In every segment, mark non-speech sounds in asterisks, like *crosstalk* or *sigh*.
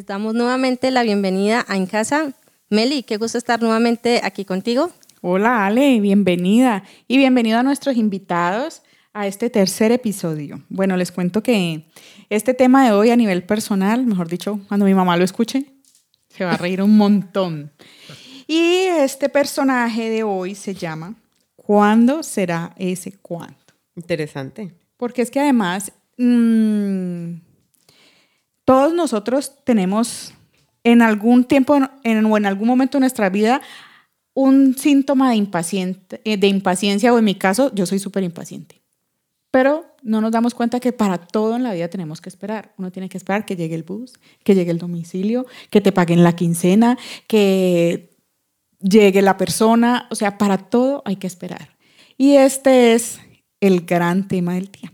Les damos nuevamente la bienvenida a En Casa. Meli, qué gusto estar nuevamente aquí contigo. Hola Ale, bienvenida y bienvenido a nuestros invitados a este tercer episodio. Bueno, les cuento que este tema de hoy a nivel personal, mejor dicho, cuando mi mamá lo escuche, se va a reír un montón. Y este personaje de hoy se llama ¿Cuándo será ese cuándo? Interesante. Porque es que además mmm, todos nosotros tenemos en algún tiempo o en algún momento de nuestra vida un síntoma de, impaciente, de impaciencia o en mi caso yo soy súper impaciente. Pero no nos damos cuenta que para todo en la vida tenemos que esperar. Uno tiene que esperar que llegue el bus, que llegue el domicilio, que te paguen la quincena, que llegue la persona. O sea, para todo hay que esperar. Y este es el gran tema del día.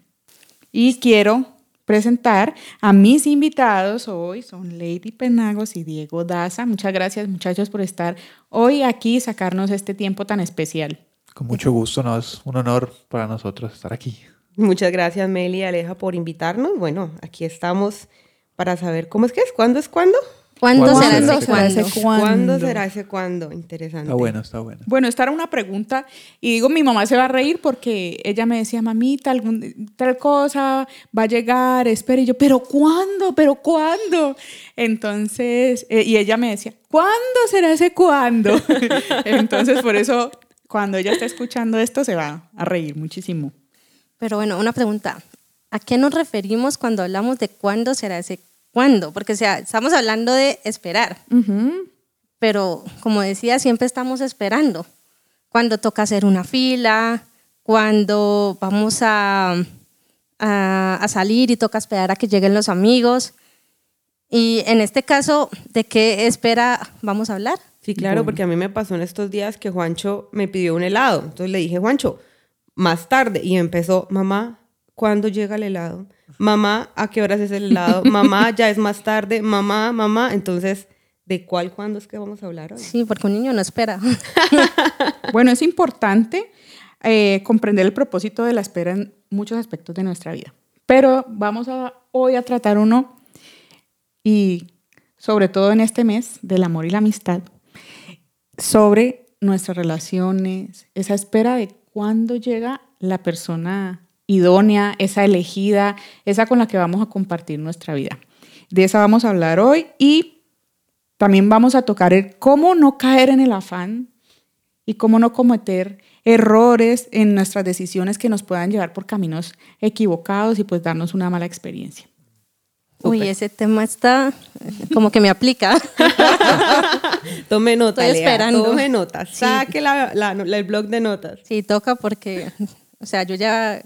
Y quiero presentar a mis invitados hoy. Son Lady Penagos y Diego Daza. Muchas gracias muchachos por estar hoy aquí y sacarnos este tiempo tan especial. Con mucho gusto, no, es un honor para nosotros estar aquí. Muchas gracias Meli y Aleja por invitarnos. Bueno, aquí estamos para saber cómo es que es, cuándo es cuándo. ¿Cuándo, será ese cuándo? ¿Cuándo será ese cuándo? Interesante. Está bueno, está bueno. Bueno, esta era una pregunta y digo, mi mamá se va a reír porque ella me decía, mamita, algún, tal cosa va a llegar, espera. Y yo, ¿pero cuándo? ¿Pero cuándo? Entonces, eh, y ella me decía, ¿cuándo será ese cuándo? *laughs* Entonces, por eso, cuando ella está escuchando esto, se va a reír muchísimo. Pero bueno, una pregunta. ¿A qué nos referimos cuando hablamos de cuándo será ese cuándo? Porque o sea, estamos hablando de esperar. Pero como decía, siempre estamos esperando. Cuando toca hacer una fila, cuando vamos a, a, a salir y toca esperar a que lleguen los amigos. Y en este caso, ¿de qué espera vamos a hablar? Sí, claro, porque a mí me pasó en estos días que Juancho me pidió un helado. Entonces le dije, Juancho, más tarde. Y empezó, mamá, ¿cuándo llega el helado? Mamá, ¿a qué horas es el helado? Mamá, ya es más tarde. Mamá, mamá. Entonces, ¿de cuál cuándo es que vamos a hablar hoy? Sí, porque un niño no espera. *laughs* bueno, es importante eh, comprender el propósito de la espera en muchos aspectos de nuestra vida. Pero vamos a, hoy a tratar uno y sobre todo en este mes del amor y la amistad, sobre nuestras relaciones, esa espera de cuándo llega la persona idónea, esa elegida, esa con la que vamos a compartir nuestra vida. De esa vamos a hablar hoy y también vamos a tocar el cómo no caer en el afán y cómo no cometer errores en nuestras decisiones que nos puedan llevar por caminos equivocados y pues darnos una mala experiencia. Uy, ese tema está como que me aplica. *laughs* tome nota, Estoy Lea, esperando. Tome notas. Sí. Saque la- la- el blog de notas. Sí, toca porque, o sea, yo ya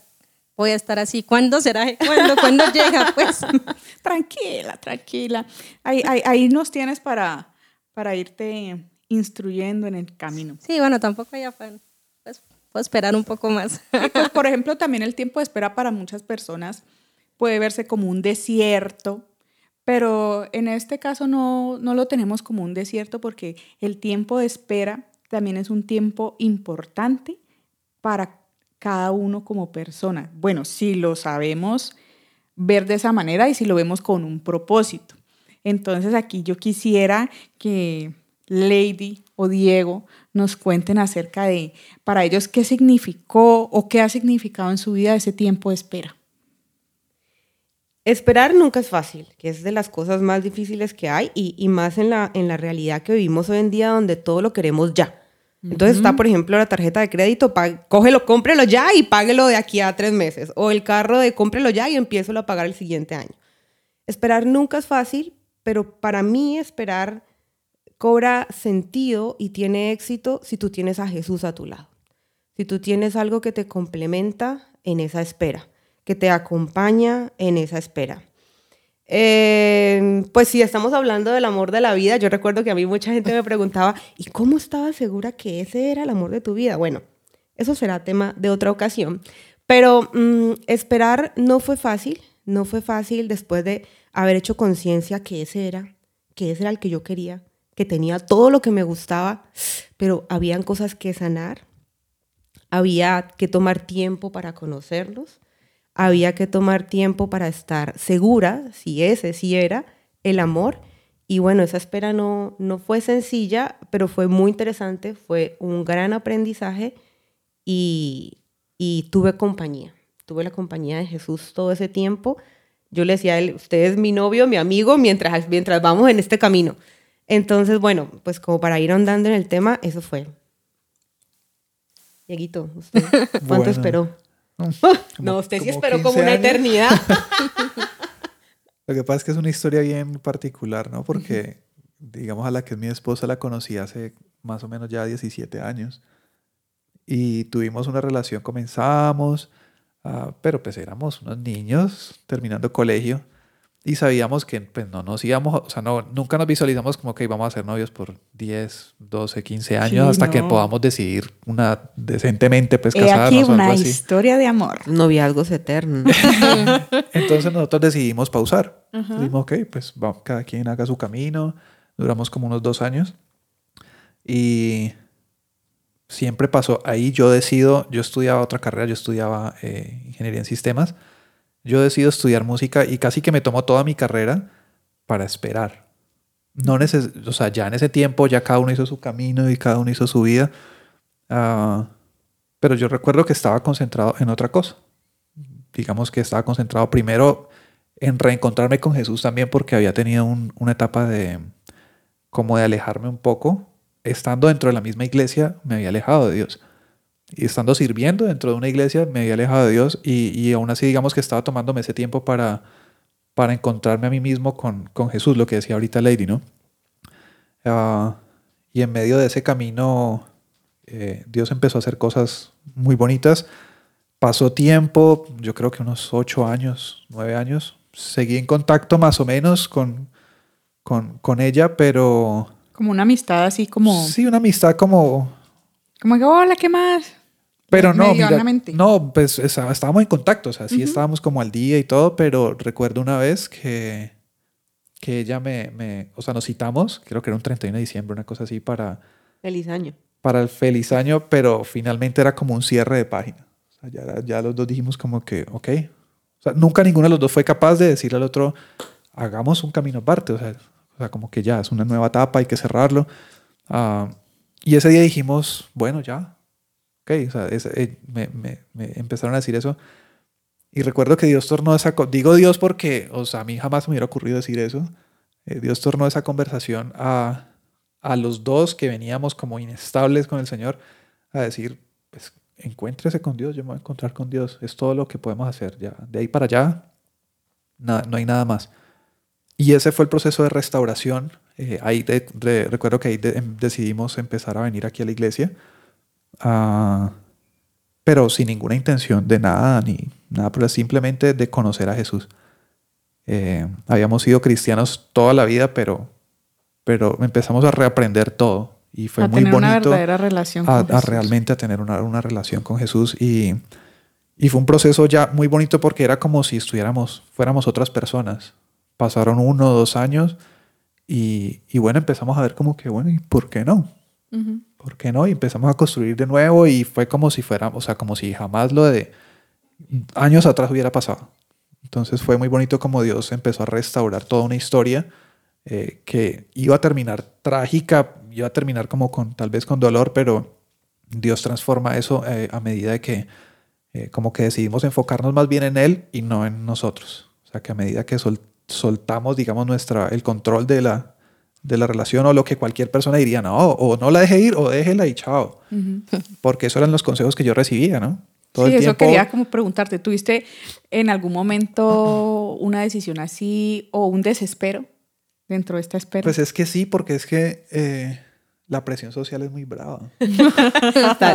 voy a estar así. ¿Cuándo será? ¿Cuándo? ¿Cuándo *laughs* llega? Pues *laughs* Tranquila, tranquila. Ahí, ahí, ahí nos tienes para, para irte instruyendo en el camino. sí, bueno, tampoco ya pues, puedo esperar un poco más. Pues, por ejemplo, también el tiempo de espera para muchas personas puede verse como un desierto, pero en este caso no, no lo tenemos como un desierto porque el tiempo de espera también es un tiempo importante para cada uno como persona. Bueno, si lo sabemos ver de esa manera y si lo vemos con un propósito. Entonces aquí yo quisiera que Lady o Diego nos cuenten acerca de, para ellos, qué significó o qué ha significado en su vida ese tiempo de espera. Esperar nunca es fácil, que es de las cosas más difíciles que hay y, más en la, en la realidad que vivimos hoy en día donde todo lo queremos ya. Entonces está, por ejemplo, la tarjeta de crédito, cógelo, cómprelo ya y páguelo de aquí a tres meses. O el carro de cómprelo ya y empiezo a pagar el siguiente año. Esperar nunca es fácil, pero para mí esperar cobra sentido y tiene éxito si tú tienes a Jesús a tu lado. Si tú tienes algo que te complementa en esa espera, que te acompaña en esa espera. Eh, pues si estamos hablando del amor de la vida, yo recuerdo que a mí mucha gente me preguntaba, ¿y cómo estabas segura que ese era el amor de tu vida? Bueno, eso será tema de otra ocasión. Pero mm, esperar no fue fácil, no fue fácil después de haber hecho conciencia que ese era, que ese era el que yo quería, que tenía todo lo que me gustaba, pero habían cosas que sanar, había que tomar tiempo para conocerlos, había que tomar tiempo para estar segura, si ese sí era, el amor. Y bueno, esa espera no, no fue sencilla, pero fue muy interesante, fue un gran aprendizaje y, y tuve compañía. Tuve la compañía de Jesús todo ese tiempo. Yo le decía a él, usted es mi novio, mi amigo, mientras, mientras vamos en este camino. Entonces, bueno, pues como para ir andando en el tema, eso fue. Dieguito, ¿usted cuánto Bueno. esperó? Como- no, usted sí esperó 15 como una años. eternidad. *laughs* Lo que pasa es que es una historia bien particular, ¿no? Porque, digamos, a la que es mi esposa la conocí hace más o menos ya 17 años. Y tuvimos una relación, comenzamos, ah, pero pues éramos unos niños terminando colegio y sabíamos que pues no nos íbamos, o sea, no, nunca nos visualizamos como que íbamos a ser novios por 10, 12, 15 años Sí, hasta que no. podamos decidir una decentemente pues He casarnos aquí o algo una así. historia de amor. Noviazgos eternos. *laughs* Entonces nosotros decidimos pausar. Dijimos, ok, pues vamos, cada quien haga su camino. Duramos como unos dos años. Y siempre pasó. Ahí yo decido, yo estudiaba otra carrera, yo estudiaba eh, ingeniería en sistemas. Yo decido estudiar música y casi que me tomo toda mi carrera para esperar. No neces o sea, ya en ese tiempo ya cada uno hizo su camino y cada uno hizo su vida. Ah, pero yo recuerdo que estaba concentrado en otra cosa digamos que estaba concentrado primero en reencontrarme con Jesús también porque había tenido un- una etapa de como de alejarme un poco. Estando dentro de la misma iglesia me había alejado de Dios. Y estando sirviendo dentro de una iglesia me había alejado de Dios y, y aún así digamos que estaba tomándome ese tiempo para, para encontrarme a mí mismo con, con Jesús, lo que decía ahorita Lady, ¿no? Ah, y en medio de ese camino eh, Dios empezó a hacer cosas muy bonitas. Pasó tiempo, yo creo que unos ocho años, nueve años. Seguí en contacto más o menos con, con, con ella, pero Como una amistad así como, sí, una amistad como... como que, hola, ¿qué más? Pero no, mira, no, pues estábamos en contacto, o sea, sí estábamos como al día y todo, pero recuerdo una vez que, que ella me, me, o sea, nos citamos, creo que era un 31 de diciembre, una cosa así, para, Feliz año. para el feliz año, pero finalmente era como un cierre de página. O sea, ya, ya los dos dijimos como que, ok. O sea, nunca ninguno de los dos fue capaz de decirle al otro, hagamos un camino aparte. O sea, o sea como que ya es una nueva etapa, hay que cerrarlo. Ah, y ese día dijimos, bueno, ya. Ok, o sea, ese- eh, me, me- empezaron a decir eso. Y recuerdo que Dios tornó esa... Digo Dios porque, o sea, a mí jamás me hubiera ocurrido decir eso. Eh, Dios tornó esa conversación a, a los dos que veníamos como inestables con el Señor a decir, pues encuéntrese con Dios, yo me voy a encontrar con Dios, es todo lo que podemos hacer ya. De ahí para allá, nada, no hay nada más. Y ese fue el proceso de restauración. Eh, ahí recuerdo que ahí em- decidimos empezar a venir aquí a la iglesia, ah, pero sin ninguna intención de nada, ni nada, pero simplemente de conocer a Jesús. Eh, habíamos sido cristianos toda la vida, pero, pero empezamos a reaprender todo. Y fue a muy tener una bonito verdadera relación a, con a Jesús. realmente a tener una, una relación con Jesús y, y fue un proceso ya muy bonito porque era como si estuviéramos, fuéramos otras personas. Pasaron uno o dos años y, y bueno, empezamos a ver como que, bueno, ¿y por qué no? Ujú. ¿Por qué no? Y empezamos a construir de nuevo y fue como si fuera, o sea, como si jamás lo de años atrás hubiera pasado. Entonces fue muy bonito como Dios empezó a restaurar toda una historia eh, que iba a terminar trágica, iba a terminar como con tal vez con dolor, pero Dios transforma eso eh, a medida de que eh, como que decidimos enfocarnos más bien en Él y no en nosotros. O sea, que a medida que sol- soltamos, digamos, nuestra, el control de la, de la relación o lo que cualquier persona diría, no, o no la deje ir o déjela y chao. *laughs* Porque esos eran los consejos que yo recibía, ¿no? Todo sí, el eso tiempo. quería como preguntarte. ¿Tuviste en algún momento una decisión así o un desespero dentro de esta espera? Pues es que sí, porque es que eh, la presión social es muy brava.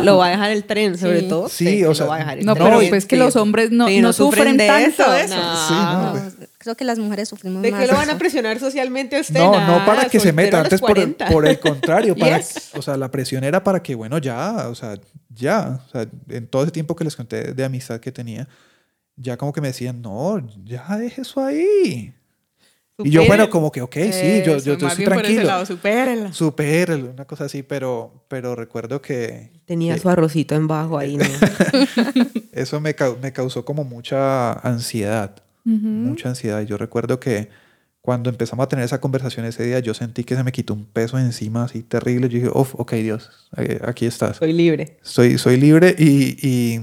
Lo va a dejar el tren, sobre Sí. todo. Sí, o sea, lo va a dejar el no, tren. pero pues que los hombres no, Sí, no sufren, de tanto. eso, eso. No. Sí, no, No, pues. Creo que las mujeres sufrimos ¿De más. qué lo van a presionar socialmente a usted? No, Nada, no para que se meta, antes por el, 40. por el contrario, *laughs* para, Yes. o sea, la presión era para que, bueno, ya, o sea, ya, o sea, en todo ese tiempo que les conté de amistad que tenía, ya como que me decían, no, ya deje eso ahí. Y yo, bueno, como que, ok, sí, yo, yo, estoy bien por ese tranquilo. lado, supérela. Supérelo, una cosa así, pero, pero recuerdo que Tenía su arrocito en bajo ahí, ¿no? *laughs* eso me, me causó como mucha ansiedad, mucha ansiedad. Yo recuerdo que cuando empezamos a tener esa conversación ese día, yo sentí que se me quitó un peso encima así terrible. Yo dije, oh, ok, Dios, eh, aquí estás. Soy libre. Soy, soy libre y, y,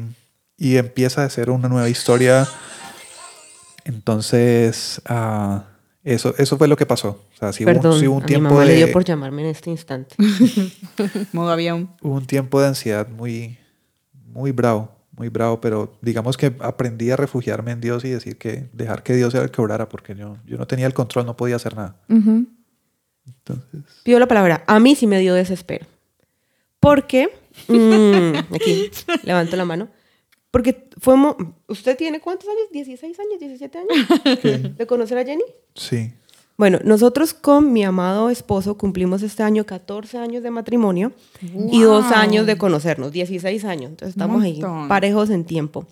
y empieza a ser una nueva historia. Entonces, ah, eso, eso fue lo que pasó. O sea, sí, Perdón, hubo, sí hubo un a tiempo mi mamá de... le dio por llamarme en este instante. *laughs* *laughs* Modo avión. Hubo un tiempo de ansiedad muy, muy bravo, muy bravo, pero digamos que aprendí a refugiarme en Dios y decir que dejar que Dios era el que obrara, porque yo, yo no tenía el control, no podía hacer nada. Ujú. Entonces, Pido la palabra. A mí sí me dio desespero. Porque, mm, *laughs* aquí, levanto la mano. Porque fuimos, ¿usted tiene cuántos años? ¿16 años? ¿17 años? ¿De conocer a Jenny? sí, Bueno, nosotros con mi amado esposo cumplimos este año 14 años de matrimonio y dos años de conocernos, 16 años. Entonces estamos ahí parejos en tiempo.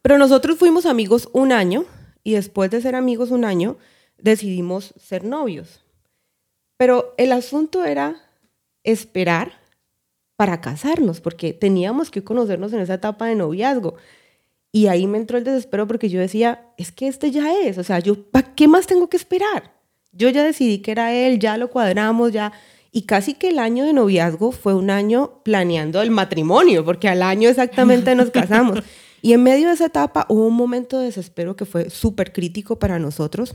Pero nosotros fuimos amigos un año y después de ser amigos un año decidimos ser novios. Pero el asunto era esperar para casarnos, porque teníamos que conocernos en esa etapa de noviazgo. Y ahí me entró el desespero porque yo decía, es que este ya es, o sea, yo, ¿para qué más tengo que esperar? Yo ya decidí que era él, ya lo cuadramos, ya. Y casi que el año de noviazgo fue un año planeando el matrimonio, porque al año exactamente nos *laughs* casamos. Y en medio de esa etapa hubo un momento de desespero que fue súper crítico para nosotros.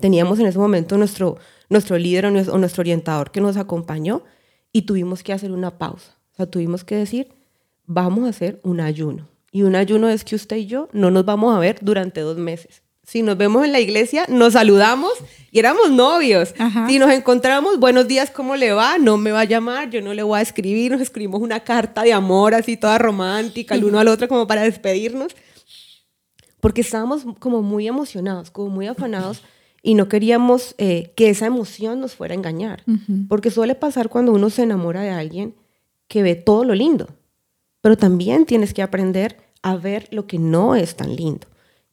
Teníamos en ese momento nuestro, nuestro líder o nues- o nuestro orientador que nos acompañó y tuvimos que hacer una pausa. O sea, tuvimos que decir, vamos a hacer un ayuno. Y un ayuno es que usted y yo no nos vamos a ver durante dos meses. Si nos vemos en la iglesia, nos saludamos y éramos novios. Ajá. Si nos encontramos, buenos días, ¿cómo le va? No me va a llamar, yo no le voy a escribir, nos escribimos una carta de amor así toda romántica, el uno al otro como para despedirnos porque estábamos como muy emocionados, como muy afanados y no queríamos eh, que esa emoción nos fuera a engañar. Porque suele pasar cuando uno se enamora de alguien que ve todo lo lindo, pero también tienes que aprender a ver lo que no es tan lindo.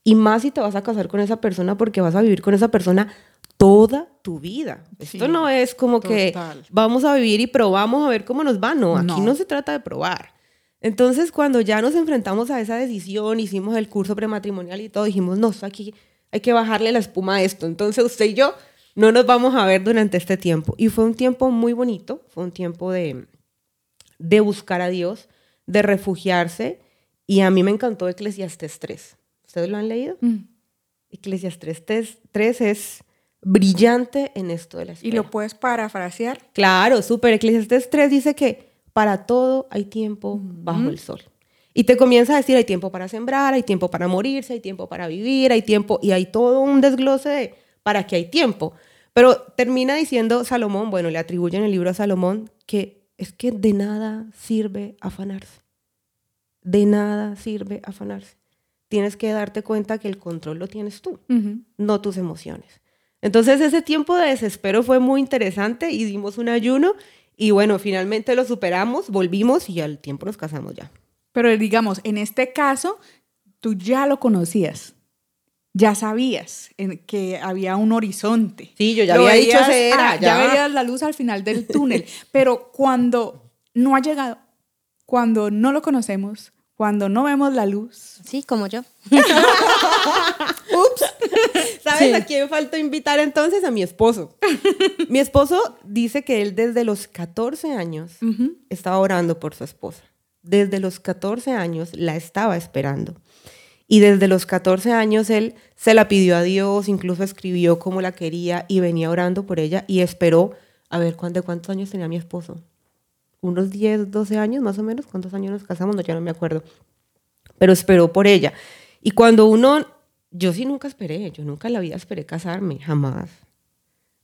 Y más si te vas a casar con esa persona porque vas a vivir con esa persona toda tu vida. Esto no es como que vamos a vivir y probamos a ver cómo nos va. No, aquí No. no se trata de probar. Entonces, cuando ya nos enfrentamos a esa decisión, hicimos el curso prematrimonial y todo, dijimos, no, aquí hay que bajarle la espuma a esto. Entonces, usted y yo no nos vamos a ver durante este tiempo. Y fue un tiempo muy bonito, fue un tiempo de, de buscar a Dios, de refugiarse. Y a mí me encantó Eclesiastes 3. ¿Ustedes lo han leído? Mm. Eclesiastes 3, 3 es brillante en esto de la espera. Y lo puedes parafrasear. Claro, súper. Eclesiastes 3 dice que para todo hay tiempo bajo el sol. Y te comienza a decir, hay tiempo para sembrar, hay tiempo para morirse, hay tiempo para vivir, hay tiempo, y hay todo un desglose de para qué hay tiempo. Pero termina diciendo Salomón, bueno, le atribuyen el libro a Salomón, que es que de nada sirve afanarse. De nada sirve afanarse. Tienes que darte cuenta que el control lo tienes tú no tus emociones. Entonces ese tiempo de desespero fue muy interesante y dimos un ayuno y bueno, finalmente lo superamos, volvimos y al tiempo nos casamos ya. Pero digamos, en este caso, tú ya lo conocías. Ya sabías en- que había un horizonte. Sí, yo ya Lo había dicho ese era, ah, ya. veías la luz al final del túnel. *laughs* Pero cuando no ha llegado, cuando no lo conocemos, cuando no vemos la luz, Sí, como yo. *laughs* ¿Sabes a quién falta invitar entonces? A mi esposo. mi esposo dice que él desde los 14 años estaba orando por su esposa. Desde los 14 años la estaba esperando. Y desde los 14 años él se la pidió a Dios, incluso escribió cómo la quería y venía orando por ella y esperó, a ver, ¿cuán- ¿de cuántos años tenía mi esposo? Unos 10, 12 años más o menos. ¿Cuántos años nos casamos? No, ya no me acuerdo. Pero esperó por ella. Y cuando uno, yo sí nunca esperé, yo nunca en la vida esperé casarme, jamás.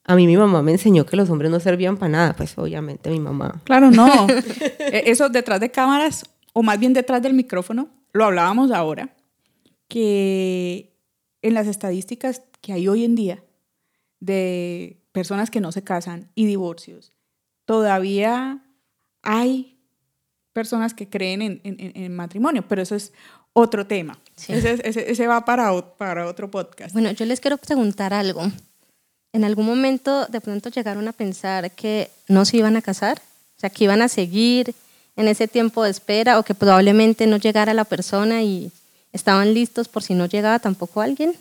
A mí mi mamá me enseñó que los hombres no servían para nada, pues obviamente mi mamá. Claro, no. *laughs* E- Eso detrás de cámaras, o más bien detrás del micrófono, lo hablábamos ahora, que en las estadísticas que hay hoy en día de personas que no se casan y divorcios, todavía hay personas que creen en, en- matrimonio, pero eso es otro tema. Sí. Ese, ese- ese va para, para otro podcast. Bueno, yo les quiero preguntar algo. ¿En algún momento de pronto llegaron a pensar que no se iban a casar? O sea, que iban a seguir en ese tiempo de espera o que probablemente no llegara la persona y estaban listos por si no llegaba tampoco alguien.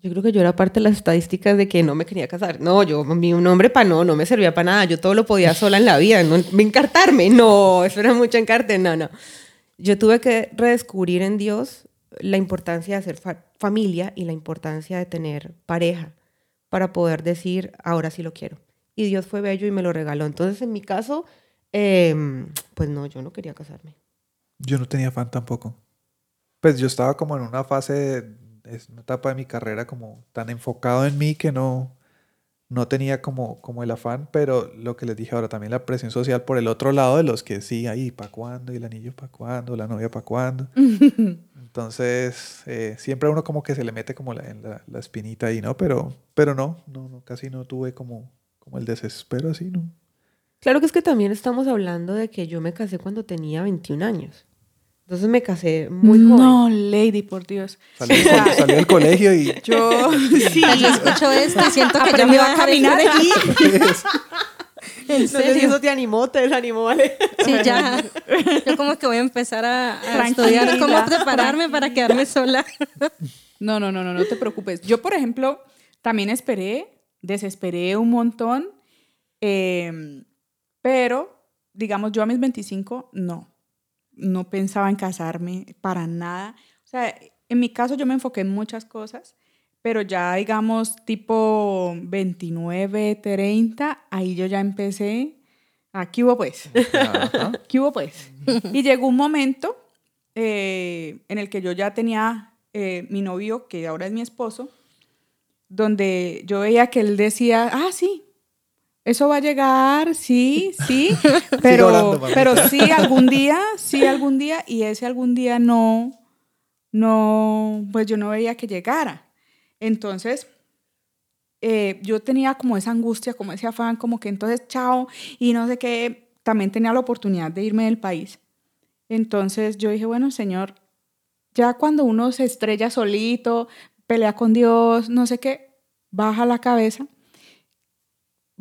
Yo creo que yo era parte de las estadísticas de que no me quería casar. No, yo, mi un hombre para no, no me servía para nada. Yo todo lo podía sola en la vida. No, encartarme, no, eso era mucho encarte, no, no. Yo tuve que redescubrir en Dios la importancia de hacer familia y la importancia de tener pareja para poder decir, ahora sí lo quiero. Y Dios fue bello y me lo regaló. Entonces, en mi caso, em, pues no, yo no quería casarme. Yo no tenía fan tampoco. Pues yo estaba como en una fase, es una etapa de mi carrera como tan enfocado en mí que no, no tenía como, como el afán, pero lo que les dije ahora, también la presión social por el otro lado de los que sí, ahí, ¿para cuándo? ¿Y el anillo para cuándo? ¿La novia para cuándo? *laughs* Entonces, eh, siempre uno como que se le mete como la, en la, espinita ahí, ¿no? Pero, pero no, no, no, casi no tuve como, como el desespero así, ¿no? Claro que es que también estamos hablando de que yo me casé cuando tenía 21 años. Entonces me casé muy joven. No, Lady, por Dios. Salí, del colegio y... *laughs* Yo, *laughs* sí. Yo escucho esto y siento que yo me voy a caminar aquí. *laughs* ¿En no sé si eso te animó, te desanimó, ¿vale? Sí, ya. Yo como que voy a empezar a, estudiar cómo prepararme para quedarme sola. No, no, no, no, no te preocupes. Yo, por ejemplo, también esperé, desesperé un montón, em, pero, digamos, yo a mis 25, no. No pensaba en casarme para nada. O sea, en mi caso yo me enfoqué en muchas cosas pero ya digamos tipo 29, 30, ahí yo ya empecé, aquí hubo pues, aquí *laughs* hubo pues. Y llegó un momento eh, en el que yo ya tenía eh, mi novio, que ahora es mi esposo, donde yo veía que él decía, ah, sí, eso va a llegar, sí, sí, *laughs* pero, pero sí algún día, sí algún día, y ese algún día no, no, pues yo no veía que llegara. Entonces, eh, yo tenía como esa angustia, como ese afán, como que entonces, chao, y no sé qué, también tenía la oportunidad de irme del país. Entonces yo dije, bueno, Señor, ya cuando uno se estrella solito, pelea con Dios, no sé qué, baja la cabeza.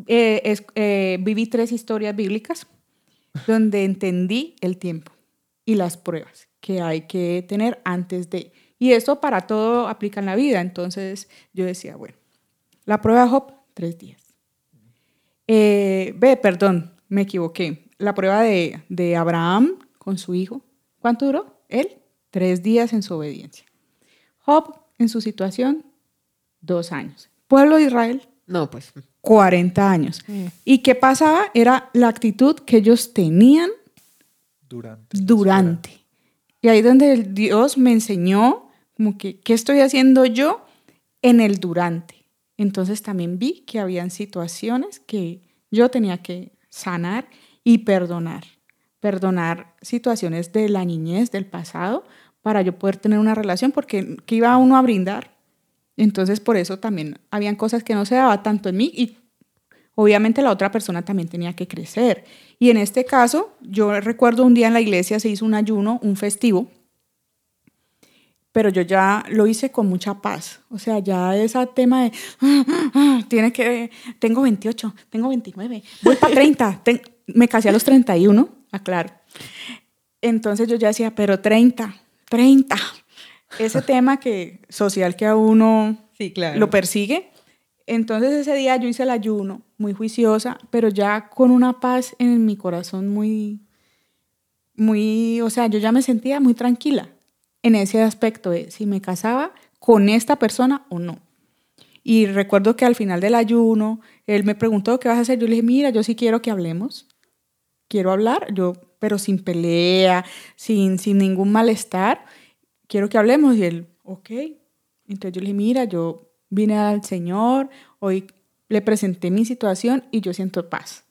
Eh, eh, viví tres historias bíblicas donde entendí el tiempo y las pruebas que hay que tener antes de y eso para todo aplica en la vida. Entonces yo decía, bueno, la prueba de Job, tres días. Eh, ve, perdón, me equivoqué. La prueba de, de Abraham con su hijo, ¿cuánto duró? Él, tres días en su obediencia. Job, en su situación, dos años. Pueblo de Israel, no, pues. 40 años. Mm. ¿Y qué pasaba? Era la actitud que ellos tenían durante. Durante. Y ahí donde Dios me enseñó como que, ¿qué estoy haciendo yo en el durante? Entonces también vi que habían situaciones que yo tenía que sanar y perdonar. Perdonar situaciones de la niñez, del pasado, para yo poder tener una relación, porque ¿qué iba uno a brindar? Entonces por eso también habían cosas que no se daba tanto en mí y obviamente la otra persona también tenía que crecer. Y en este caso, yo recuerdo un día en la iglesia se hizo un ayuno, un festivo, pero yo ya lo hice con mucha paz. O sea, ya ese tema de, ah, ah, ah, tiene que, tengo 28, tengo 29, voy para 30, *laughs* me casé a los 31, aclaro. Entonces yo ya decía, pero 30, 30. Ese tema que social que a uno sí, claro. lo persigue. Entonces ese día yo hice el ayuno, muy juiciosa, pero ya con una paz en mi corazón muy, muy, o sea, yo ya me sentía muy tranquila en ese aspecto de si me casaba con esta persona o no. Y recuerdo que al final del ayuno, él me preguntó, ¿qué vas a hacer? Yo le dije, mira, yo sí quiero que hablemos. Quiero hablar, yo, pero sin pelea, sin, sin ningún malestar. Quiero que hablemos. Y él, ok. Entonces yo le dije, mira, yo vine al Señor, hoy le presenté mi situación y yo siento paz.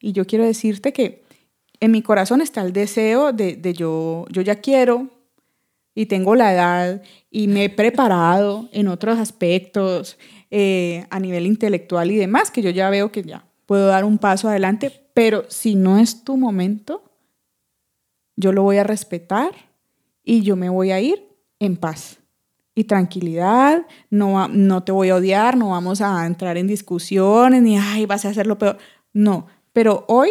Y yo quiero decirte que en mi corazón está el deseo de, de yo, yo ya quiero y tengo la edad y me he preparado en otros aspectos eh, a nivel intelectual y demás, que yo ya veo que ya puedo dar un paso adelante, pero si no es tu momento, yo lo voy a respetar y yo me voy a ir en paz y tranquilidad, no, no te voy a odiar, no vamos a entrar en discusiones, ni, ay, vas a hacer lo peor. No, pero hoy,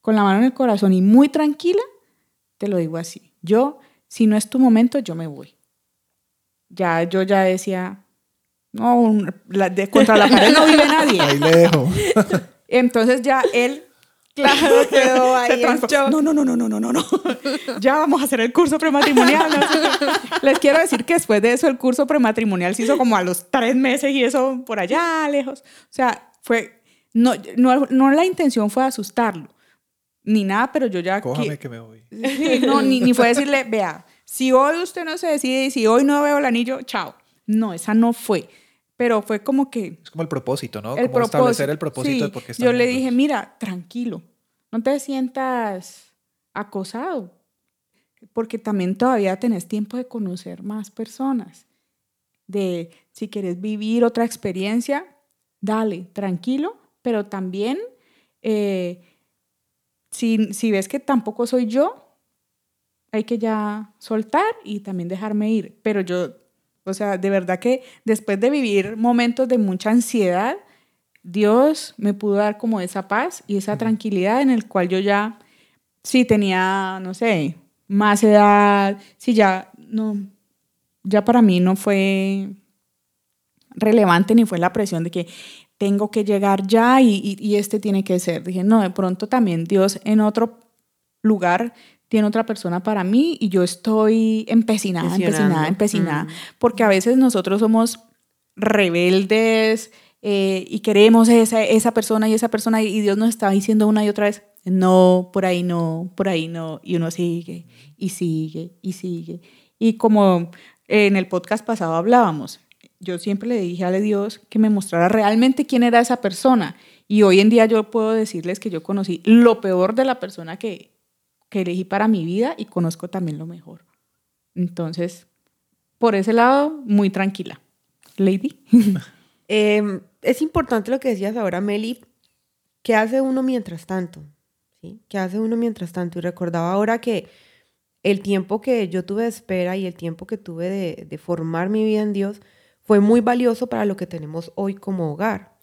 con la mano en el corazón y muy tranquila, te lo digo así. Yo si no es tu momento, yo me voy. Ya yo ya decía, No, contra la pared no vive nadie. *laughs* Ahí le dejo. *laughs* Entonces ya él Claro, *laughs* quedó ahí. No, no, no, no, no, no, no, no. *laughs* Ya vamos a hacer el curso prematrimonial. *laughs* Les quiero decir que después de eso el curso prematrimonial se hizo como a los tres meses y eso por allá lejos. O sea, fue, no, no, no la intención fue asustarlo, ni nada, pero yo ya... Cójame que me voy. no, ni, ni fue decirle, vea, si hoy usted no se decide y si hoy no veo el anillo, chao. No, esa no fue pero fue como que... Es como el propósito, ¿no? como establecer el propósito de por qué Yo le dije, mira, tranquilo, no te sientas acosado, porque también todavía tenés tiempo de conocer más personas, de si quieres vivir otra experiencia, dale, tranquilo, pero también eh, si, si ves que tampoco soy yo, hay que ya soltar y también dejarme ir. Pero yo o sea, de verdad que después de vivir momentos de mucha ansiedad, Dios me pudo dar como esa paz y esa tranquilidad en el cual yo ya, sí tenía, no sé, más edad, sí ya, no, ya para mí no fue relevante ni fue la presión de que tengo que llegar ya y, y este tiene que ser. Dije, no, de pronto también Dios en otro lugar tiene otra persona para mí y yo estoy empecinada, empecinada, empecinada, porque a veces nosotros somos rebeldes eh, y queremos esa, esa persona y esa persona y Dios nos está diciendo una y otra vez, no, por ahí no, por ahí no, y uno sigue y sigue y sigue. Y como en el podcast pasado hablábamos, yo siempre le dije a Dios que me mostrara realmente quién era esa persona. Y hoy en día yo puedo decirles que yo conocí lo peor de la persona que, que elegí para mi vida y conozco también lo mejor. Entonces, por ese lado, muy tranquila. Lady. *laughs* Em, es importante lo que decías ahora, Meli. ¿Qué hace uno mientras tanto? ¿Sí? ¿Qué hace uno mientras tanto? Y recordaba ahora que el tiempo que yo tuve de espera y el tiempo que tuve de, de formar mi vida en Dios fue muy valioso para lo que tenemos hoy como hogar.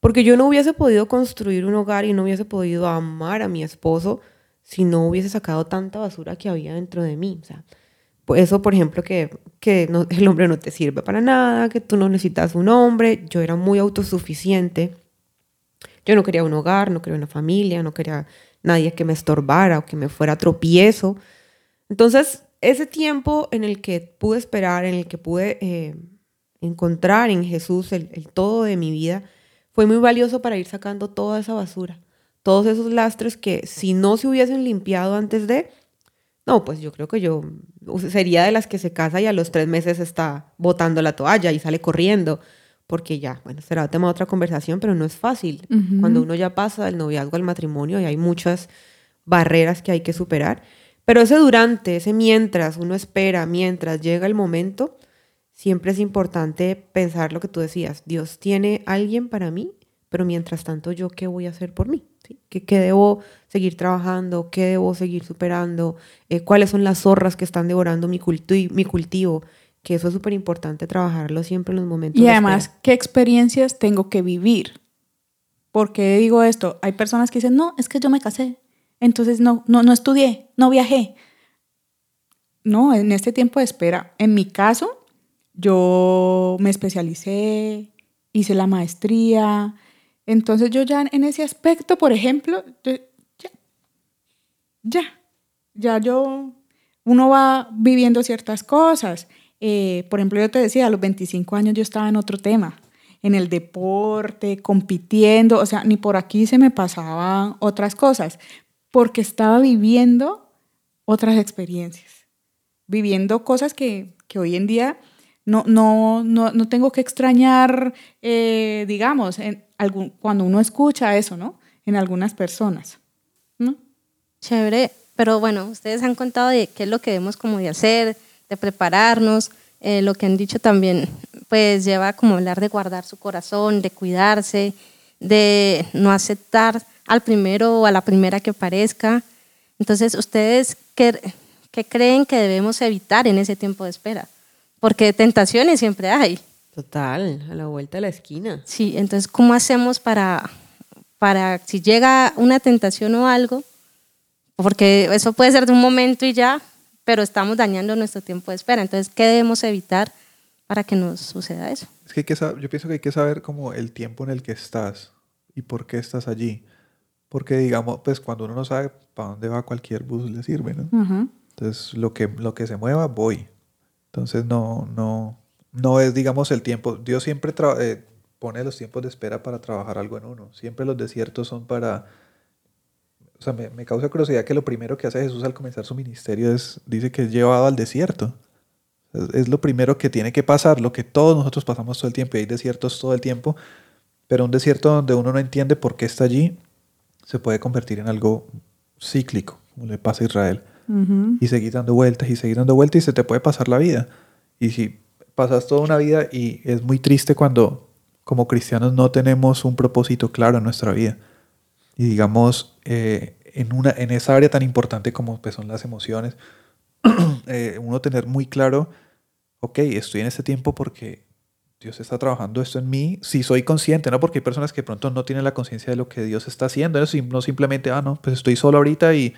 Porque yo no hubiese podido construir un hogar y no hubiese podido amar a mi esposo si no hubiese sacado tanta basura que había dentro de mí. O sea, pues eso, por ejemplo, que, que *laughs* el hombre no te sirve para nada, que tú no necesitas un hombre. Yo era muy autosuficiente. Yo no quería un hogar, no quería una familia, no quería nadie que me estorbara o que me fuera tropiezo. Entonces, ese tiempo en el que pude esperar, en el que pude eh, encontrar en Jesús el todo de mi vida, fue muy valioso para ir sacando toda esa basura todos esos lastres que si no se hubiesen limpiado antes de, no, pues yo creo que yo sería de las que se casa y a los tres meses está botando la toalla y sale corriendo, porque ya, bueno, será tema de otra conversación, pero no es fácil. Cuando uno ya pasa del noviazgo al matrimonio y hay muchas barreras que hay que superar, pero ese durante, ese mientras uno espera, mientras llega el momento, siempre es importante pensar lo que tú decías, Dios tiene alguien para mí, pero mientras tanto yo qué voy a hacer por mí. ¿Qué, debo seguir trabajando? ¿Qué debo seguir superando? Eh, ¿Cuáles son las zorras que están devorando mi, mi cultivo? Que eso es súper importante trabajarlo siempre en los momentos. Y además, ¿qué experiencias tengo que vivir? ¿Por qué digo esto? Hay personas que dicen, no, es que yo me casé, entonces no, no, no estudié, no viajé. No, en este tiempo de espera, en mi caso, yo me especialicé, hice la maestría, entonces yo ya en ese aspecto, por ejemplo, ya, ya, ya yo, uno va viviendo ciertas cosas. Eh, por ejemplo, yo te decía, a los 25 años yo estaba en otro tema, en el deporte, compitiendo, o sea, ni por aquí se me pasaban otras cosas, porque estaba viviendo otras experiencias, viviendo cosas que, que hoy en día no, no, no, no tengo que extrañar, eh, digamos, en algún, cuando uno escucha eso, ¿no? En algunas personas. ¿no? Chévere, pero bueno, ustedes han contado de qué es lo que debemos como de hacer, de prepararnos, eh, lo que han dicho también, pues lleva como hablar de guardar su corazón, de cuidarse, de no aceptar al primero o a la primera que parezca. Entonces, ¿ustedes qué, qué creen que debemos evitar en ese tiempo de espera? porque tentaciones siempre hay. Total, a la vuelta de la esquina. Sí, entonces, ¿cómo hacemos para, para si llega una tentación o algo? Porque eso puede ser de un momento y ya, pero estamos dañando nuestro tiempo de espera. Entonces, ¿qué debemos evitar para que nos suceda eso. Es que, hay que yo pienso que hay que saber como el tiempo en el que estás y por qué estás allí. Porque digamos, pues cuando uno no sabe para dónde va cualquier bus le sirve, ¿no? Entonces, lo que, lo que se mueva, voy. Entonces, no, no, no es, digamos, el tiempo. Dios siempre eh, pone los tiempos de espera para trabajar algo en uno. Siempre los desiertos son para... O sea, me, me causa curiosidad que lo primero que hace Jesús al comenzar su ministerio es, dice que es llevado al desierto. Es, lo primero que tiene que pasar, lo que todos nosotros pasamos todo el tiempo. Y hay desiertos todo el tiempo, pero un desierto donde uno no entiende por qué está allí se puede convertir en algo cíclico, como le pasa a Israel. Y seguir dando vueltas y seguir dando vueltas y se te puede pasar la vida. Y si pasas toda una vida y es muy triste cuando como cristianos no tenemos un propósito claro en nuestra vida. Y digamos, eh, en, una, en esa área tan importante como pues, son las emociones, *clears throat* eh, uno tener muy claro, ok, estoy en este tiempo porque Dios está trabajando esto en mí, si soy consciente, ¿no? Porque hay personas que pronto no tienen la conciencia de lo que Dios está haciendo, no simplemente, ah, no, pues estoy solo ahorita y,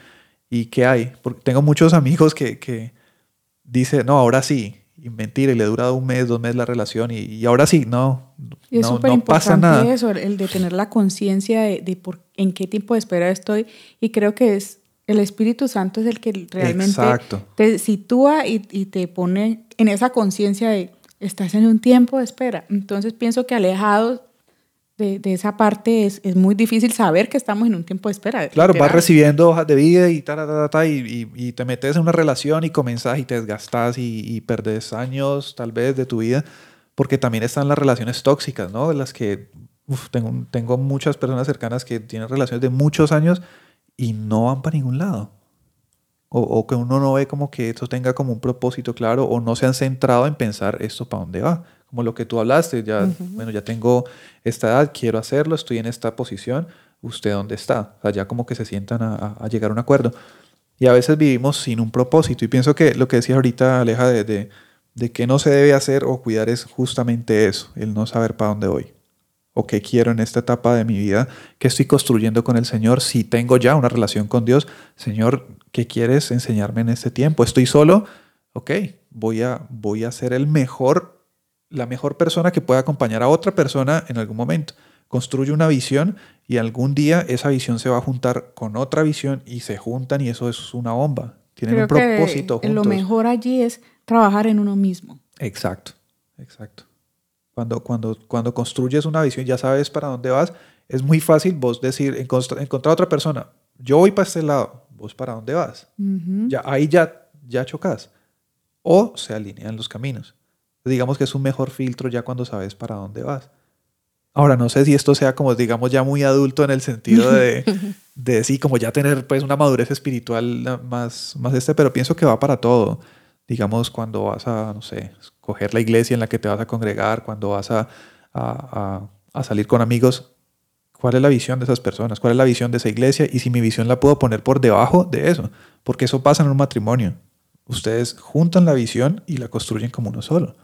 y ¿qué hay? Porque tengo muchos *laughs* amigos que, que dicen, no, ahora sí, y mentira, y le dura un mes, dos meses la relación, y, ahora sí, no, y es no, pasa nada. eso, el de tener la conciencia de, de por, en qué tiempo de espera estoy, y creo que es el Espíritu Santo es el que realmente te sitúa y, y, te pone en esa conciencia de estás en un tiempo de espera. Entonces pienso que alejados de, de esa parte es, es, muy difícil saber que estamos en un tiempo de espera. Claro, vas recibiendo hojas de vida y, ta, ta, ta, y, y, te metes en una relación y comenzas y te desgastas y, y perdes años tal vez de tu vida, porque también están las relaciones tóxicas, ¿no? De las que tengo, tengo muchas personas cercanas que tienen relaciones de muchos años y no van para ningún lado. O, que uno no ve como que esto tenga como un propósito claro o no se han centrado en pensar esto para dónde va. Como lo que tú hablaste, ya, bueno, ya tengo esta edad, quiero hacerlo, estoy en esta posición, ¿usted dónde está? O sea, ya como que se sientan a, llegar a un acuerdo. Y a veces vivimos sin un propósito. Y pienso que lo que decía ahorita Aleja de, de, de qué no se debe hacer o cuidar es justamente eso, el no saber para dónde voy o qué quiero en esta etapa de mi vida, qué estoy construyendo con el Señor, si tengo ya una relación con Dios, Señor, ¿qué quieres enseñarme en este tiempo? ¿Estoy solo? Ok, voy a, voy a ser el mejor, la mejor persona que pueda acompañar a otra persona en algún momento. Construye una visión y algún día esa visión se va a juntar con otra visión y se juntan y eso es una bomba. Tienen un propósito Lo mejor allí es trabajar en uno mismo. Exacto, exacto. Cuando, cuando, cuando construyes una visión, ya sabes para dónde vas, es muy fácil vos decir, encontrar otra persona, yo voy para este lado, vos para dónde vas. ya, ahí ya, ya chocas. O se alinean los caminos. Digamos que es un mejor filtro ya cuando sabes para dónde vas. Ahora, no sé si esto sea como, digamos, ya muy adulto en el sentido de, *laughs* de sí, como ya tener pues una madurez espiritual más, más este, pero pienso que va para todo digamos, cuando vas a, no sé, escoger la iglesia en la que te vas a congregar, cuando vas a, a, a, salir con amigos, ¿cuál es la visión de esas personas? ¿Cuál es la visión de esa iglesia? Y si mi visión la puedo poner por debajo de eso, porque eso pasa en un matrimonio. Ustedes juntan la visión y la construyen como uno solo.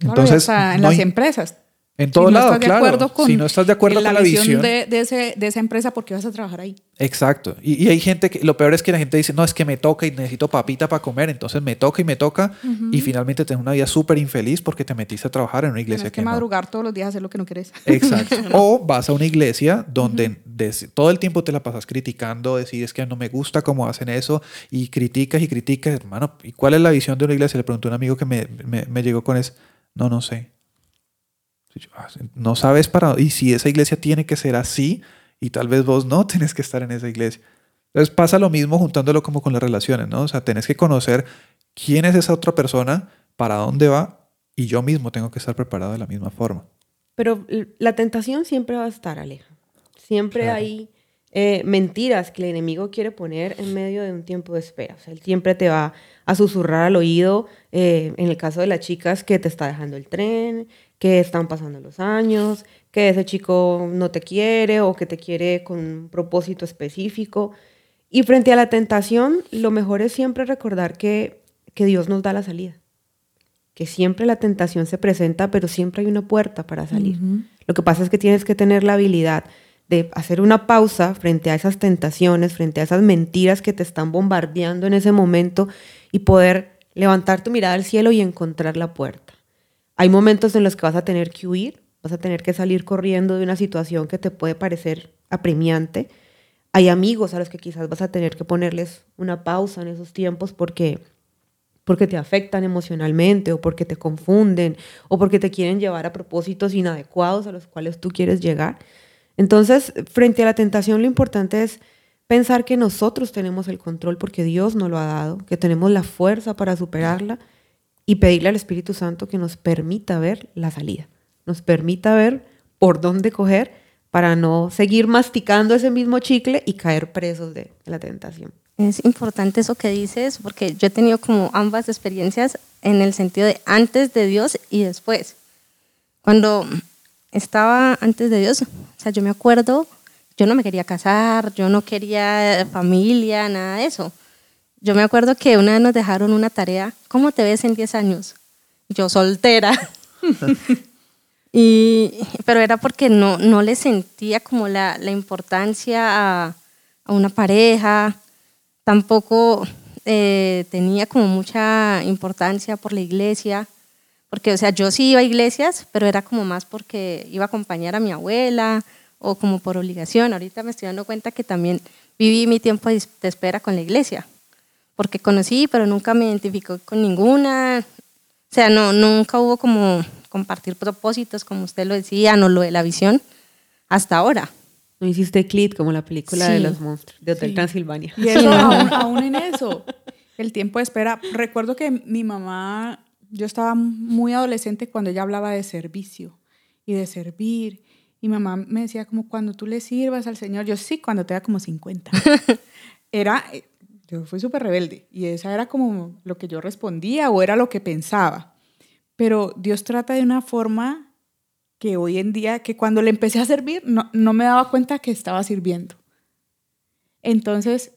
Entonces, en las empresas en todo lado, claro. si no estás de acuerdo con la visión, de, de, ese, de, esa empresa, ¿por qué vas a trabajar ahí? Exacto. Y, y, hay gente que, lo peor es que la gente dice, no, es que me toca y necesito papita para comer, entonces me toca y me toca, y finalmente tienes una vida súper infeliz porque te metiste a trabajar en una iglesia Tienes que, madrugar todos los días a hacer lo que no quieres. Exacto. *laughs* o vas a una iglesia donde todo el tiempo te la pasas criticando, decides que no me gusta cómo hacen eso, y criticas y criticas, hermano, ¿y cuál es la visión de una iglesia? Le pregunté a un amigo que me, me, me llegó con eso, no, no sé Ah, no sabes para y si esa iglesia tiene que ser así y tal vez vos no *laughs* tenés que estar en esa iglesia. Entonces pasa lo mismo juntándolo como con las relaciones, ¿no? O sea, tenés que conocer quién es esa otra persona, para dónde va y yo mismo tengo que estar preparado de la misma forma. Pero la tentación siempre va a estar, Aleja. Siempre hay eh, mentiras que el enemigo quiere poner en medio de un tiempo de espera. O sea, él siempre te va a susurrar al oído, eh, en el caso de las chicas, que te está dejando el tren, que están pasando los años, que ese chico no te quiere o que te quiere con un propósito específico. Y frente a la tentación, lo mejor es siempre recordar que, que Dios nos da la salida. Que siempre la tentación se presenta, pero siempre hay una puerta para salir. Lo que pasa es que tienes que tener la habilidad de hacer una pausa frente a esas tentaciones, frente a esas mentiras que te están bombardeando en ese momento y poder levantar tu mirada al cielo y encontrar la puerta. Hay momentos en los que vas a tener que huir, vas a tener que salir corriendo de una situación que te puede parecer apremiante. Hay amigos a los que quizás vas a tener que ponerles una pausa en esos tiempos porque porque te afectan emocionalmente o porque te confunden o porque te quieren llevar a propósitos inadecuados a los cuales tú quieres llegar. Entonces, frente a la tentación, lo importante es pensar que nosotros tenemos el control porque Dios nos lo ha dado, que tenemos la fuerza para superarla y pedirle al Espíritu Santo que nos permita ver la salida, nos permita ver por dónde coger para no seguir masticando ese mismo chicle y caer presos de la tentación. Es importante eso que dices, porque yo he tenido como ambas experiencias en el sentido de antes de Dios y después. Cuando estaba antes de Dios, o sea, yo me acuerdo, yo no me quería casar, yo no quería familia, nada de eso. Yo me acuerdo que una vez nos dejaron una tarea, ¿cómo te ves en 10 años? Yo soltera. *laughs* y, pero era porque no, no le sentía como la, la importancia a, a una pareja, tampoco eh, tenía como mucha importancia por la iglesia, porque, o sea, yo sí iba a iglesias, pero era como más porque iba a acompañar a mi abuela o como por obligación. Ahorita me estoy dando cuenta que también viví mi tiempo de espera con la iglesia, porque conocí, pero nunca me identificó con ninguna. O sea, no, nunca hubo como compartir propósitos, como usted lo decía, no lo de la visión, hasta ahora. No hiciste clip como la película de los monstruos de Hotel Transilvania. Y eso, aún, en eso, el tiempo de espera. Recuerdo que mi mamá, yo estaba muy adolescente cuando ella hablaba de servicio y de servir. Y mamá me decía como cuando tú le sirvas al Señor, yo sí, cuando te da como 50. *laughs* Era, yo fui súper rebelde y esa era como lo que yo respondía o era lo que pensaba. Pero Dios trata de una forma que hoy en día, que cuando le empecé a servir, no, no me daba cuenta que estaba sirviendo. Entonces,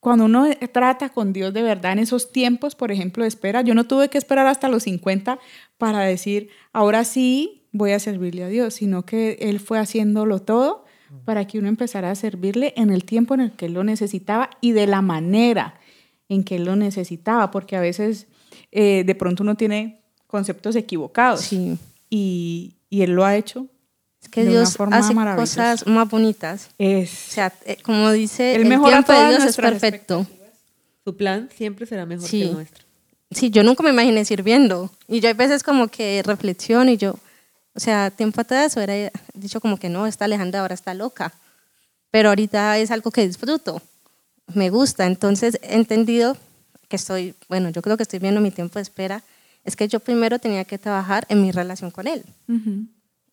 cuando uno trata con Dios de verdad en esos tiempos, por ejemplo, de espera, yo no tuve que esperar hasta los 50 para decir, ahora sí voy a servirle a Dios, sino que Él fue haciéndolo todo para que uno empezara a servirle en el tiempo en el que Él lo necesitaba y de la manera en que Él lo necesitaba, porque a veces eh, de pronto uno tiene conceptos equivocados. Sí. Y, y Él lo ha hecho. Es que Dios hace cosas más bonitas. Es. O sea, eh, como dice, el, mejor tiempo de Dios es perfecto. Su plan siempre será mejor que el nuestro. Sí, yo nunca me imaginé sirviendo. Y yo hay veces como que reflexiono y yo, o sea, tiempo atrás hubiera dicho como que no, está Alejandra ahora está loca. Pero ahorita es algo que disfruto, me gusta. Entonces he entendido que estoy, bueno, yo creo que estoy viendo mi tiempo de espera es que yo primero tenía que trabajar en mi relación con él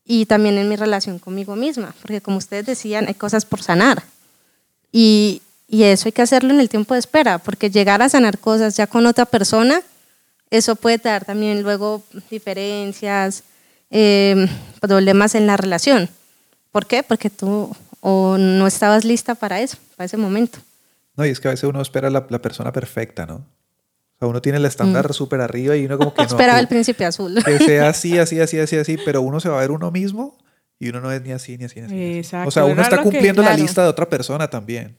y también en mi relación conmigo misma, porque como ustedes decían, hay cosas por sanar y, y, eso hay que hacerlo en el tiempo de espera, porque llegar a sanar cosas ya con otra persona, eso puede dar también luego diferencias, eh, problemas en la relación. ¿Por qué? Porque tú o no estabas lista para eso, para ese momento. No, y es que a veces uno espera la, la persona perfecta, ¿no? uno tiene el estándar mm. súper arriba y uno como que *laughs* no. Esperaba el príncipe azul. Que sea *laughs* así, así, así, así, así, pero uno se va a ver uno mismo y uno no es ni así, ni así, ni así. Exacto. O sea, uno está cumpliendo la lista de otra persona también.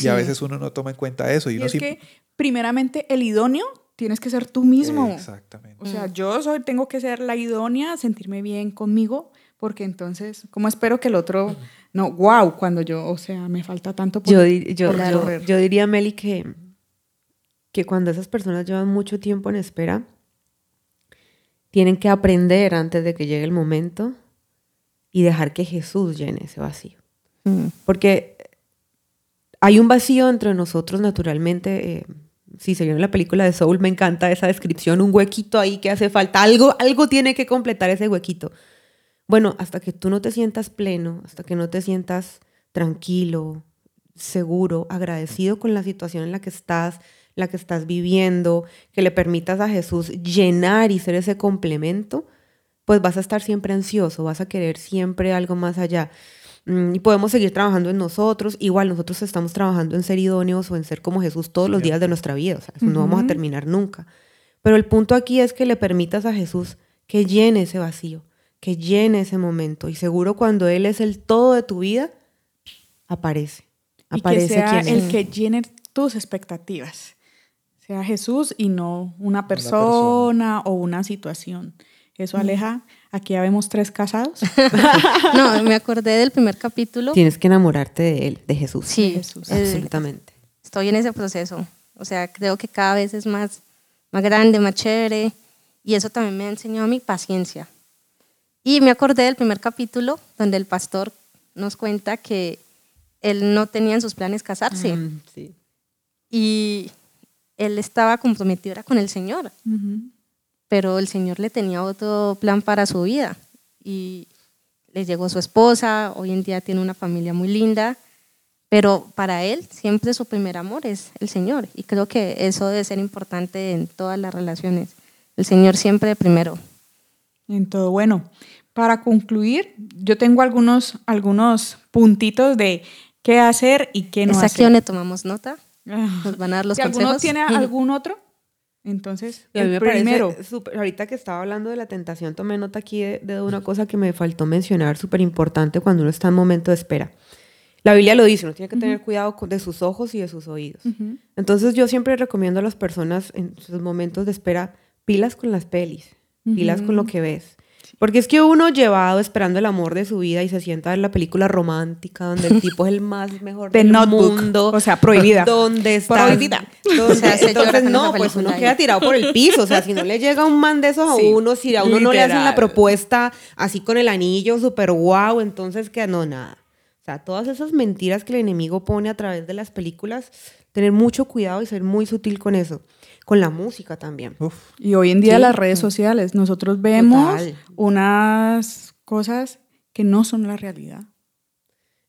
Y a veces uno no toma en cuenta eso. Y, uno es que, primeramente, el idóneo tienes que ser tú mismo. Exactamente. O sea, yo soy, tengo que ser la idónea, sentirme bien conmigo, porque entonces, ¿cómo espero que el otro... No, wow, cuando yo, o sea, me falta tanto por, yo, yo, yo, yo diría, Meli, que que cuando esas personas llevan mucho tiempo en espera, tienen que aprender antes de que llegue el momento y dejar que Jesús llene ese vacío. Mm. Porque hay un vacío entre nosotros naturalmente. Eh, si se vio en la película de Soul, me encanta esa descripción, un huequito ahí que hace falta, algo, algo tiene que completar ese huequito. Bueno, hasta que tú no te sientas pleno, hasta que no te sientas tranquilo, seguro, agradecido con la situación en la que estás, la que estás viviendo, que le permitas a Jesús llenar y ser ese complemento, pues vas a estar siempre ansioso, vas a querer siempre algo más allá. Mm, y podemos seguir trabajando en nosotros. Igual nosotros estamos trabajando en ser idóneos o en ser como Jesús todos los días de nuestra vida. O sea, no vamos a terminar nunca. Pero el punto aquí es que le permitas a Jesús que llene ese vacío, que llene ese momento. Y seguro cuando Él es el todo de tu vida, aparece. Aparece y que sea el que llene tus expectativas sea Jesús y no una persona, o una situación. Eso aleja. Aquí ya vemos tres casados. *laughs* no, me acordé del primer capítulo. Tienes que enamorarte de él, de Jesús. Sí, De Jesús. eh, absolutamente. estoy en ese proceso. O sea, creo que cada vez es más, más grande, más chévere. Y eso también me ha enseñado a mi paciencia. Y me acordé del primer capítulo donde el pastor nos cuenta que él no tenía en sus planes casarse. Mm, sí. Y él estaba comprometido era con el Señor. Pero el Señor le tenía otro plan para su vida. Y le llegó su esposa, hoy en día tiene una familia muy linda. Pero para él siempre su primer amor es el Señor. Y creo que eso debe ser importante en todas las relaciones. El Señor siempre primero. En todo. Bueno, para concluir, yo tengo algunos, algunos puntitos de qué hacer y qué no es aquí hacer. donde tomamos nota. Ah. Nos van a dar los si alguno consejos. tiene *laughs* algún otro, entonces, Y a mí me primero. ahorita que estaba hablando de la tentación, tomé nota aquí de, de una cosa que me faltó mencionar, súper importante cuando uno está en momento de espera. La Biblia lo dice, uno tiene que tener cuidado de sus ojos y de sus oídos. Entonces yo siempre recomiendo a las personas en sus momentos de espera, pilas con las pelis, pilas con lo que ves. Porque es que uno llevado esperando el amor de su vida y se sienta a ver la película romántica donde el tipo es el más *laughs* mejor The del Notebook, mundo. o sea, prohibida. *laughs* Donde está. Prohibida. donde- O sea, se llora entonces, no, pues uno ahí. queda tirado por el piso. O sea, si no le llega un man de esos a Sí, uno, si a uno no le hacen la propuesta así con el anillo súper guau, entonces que no, nada. O sea, todas esas mentiras que el enemigo pone a través de las películas, tener mucho cuidado y ser muy sutil con eso. Con la música también. Uf, Y hoy en día Sí. las redes sociales, nosotros vemos Total. unas cosas que no son la realidad.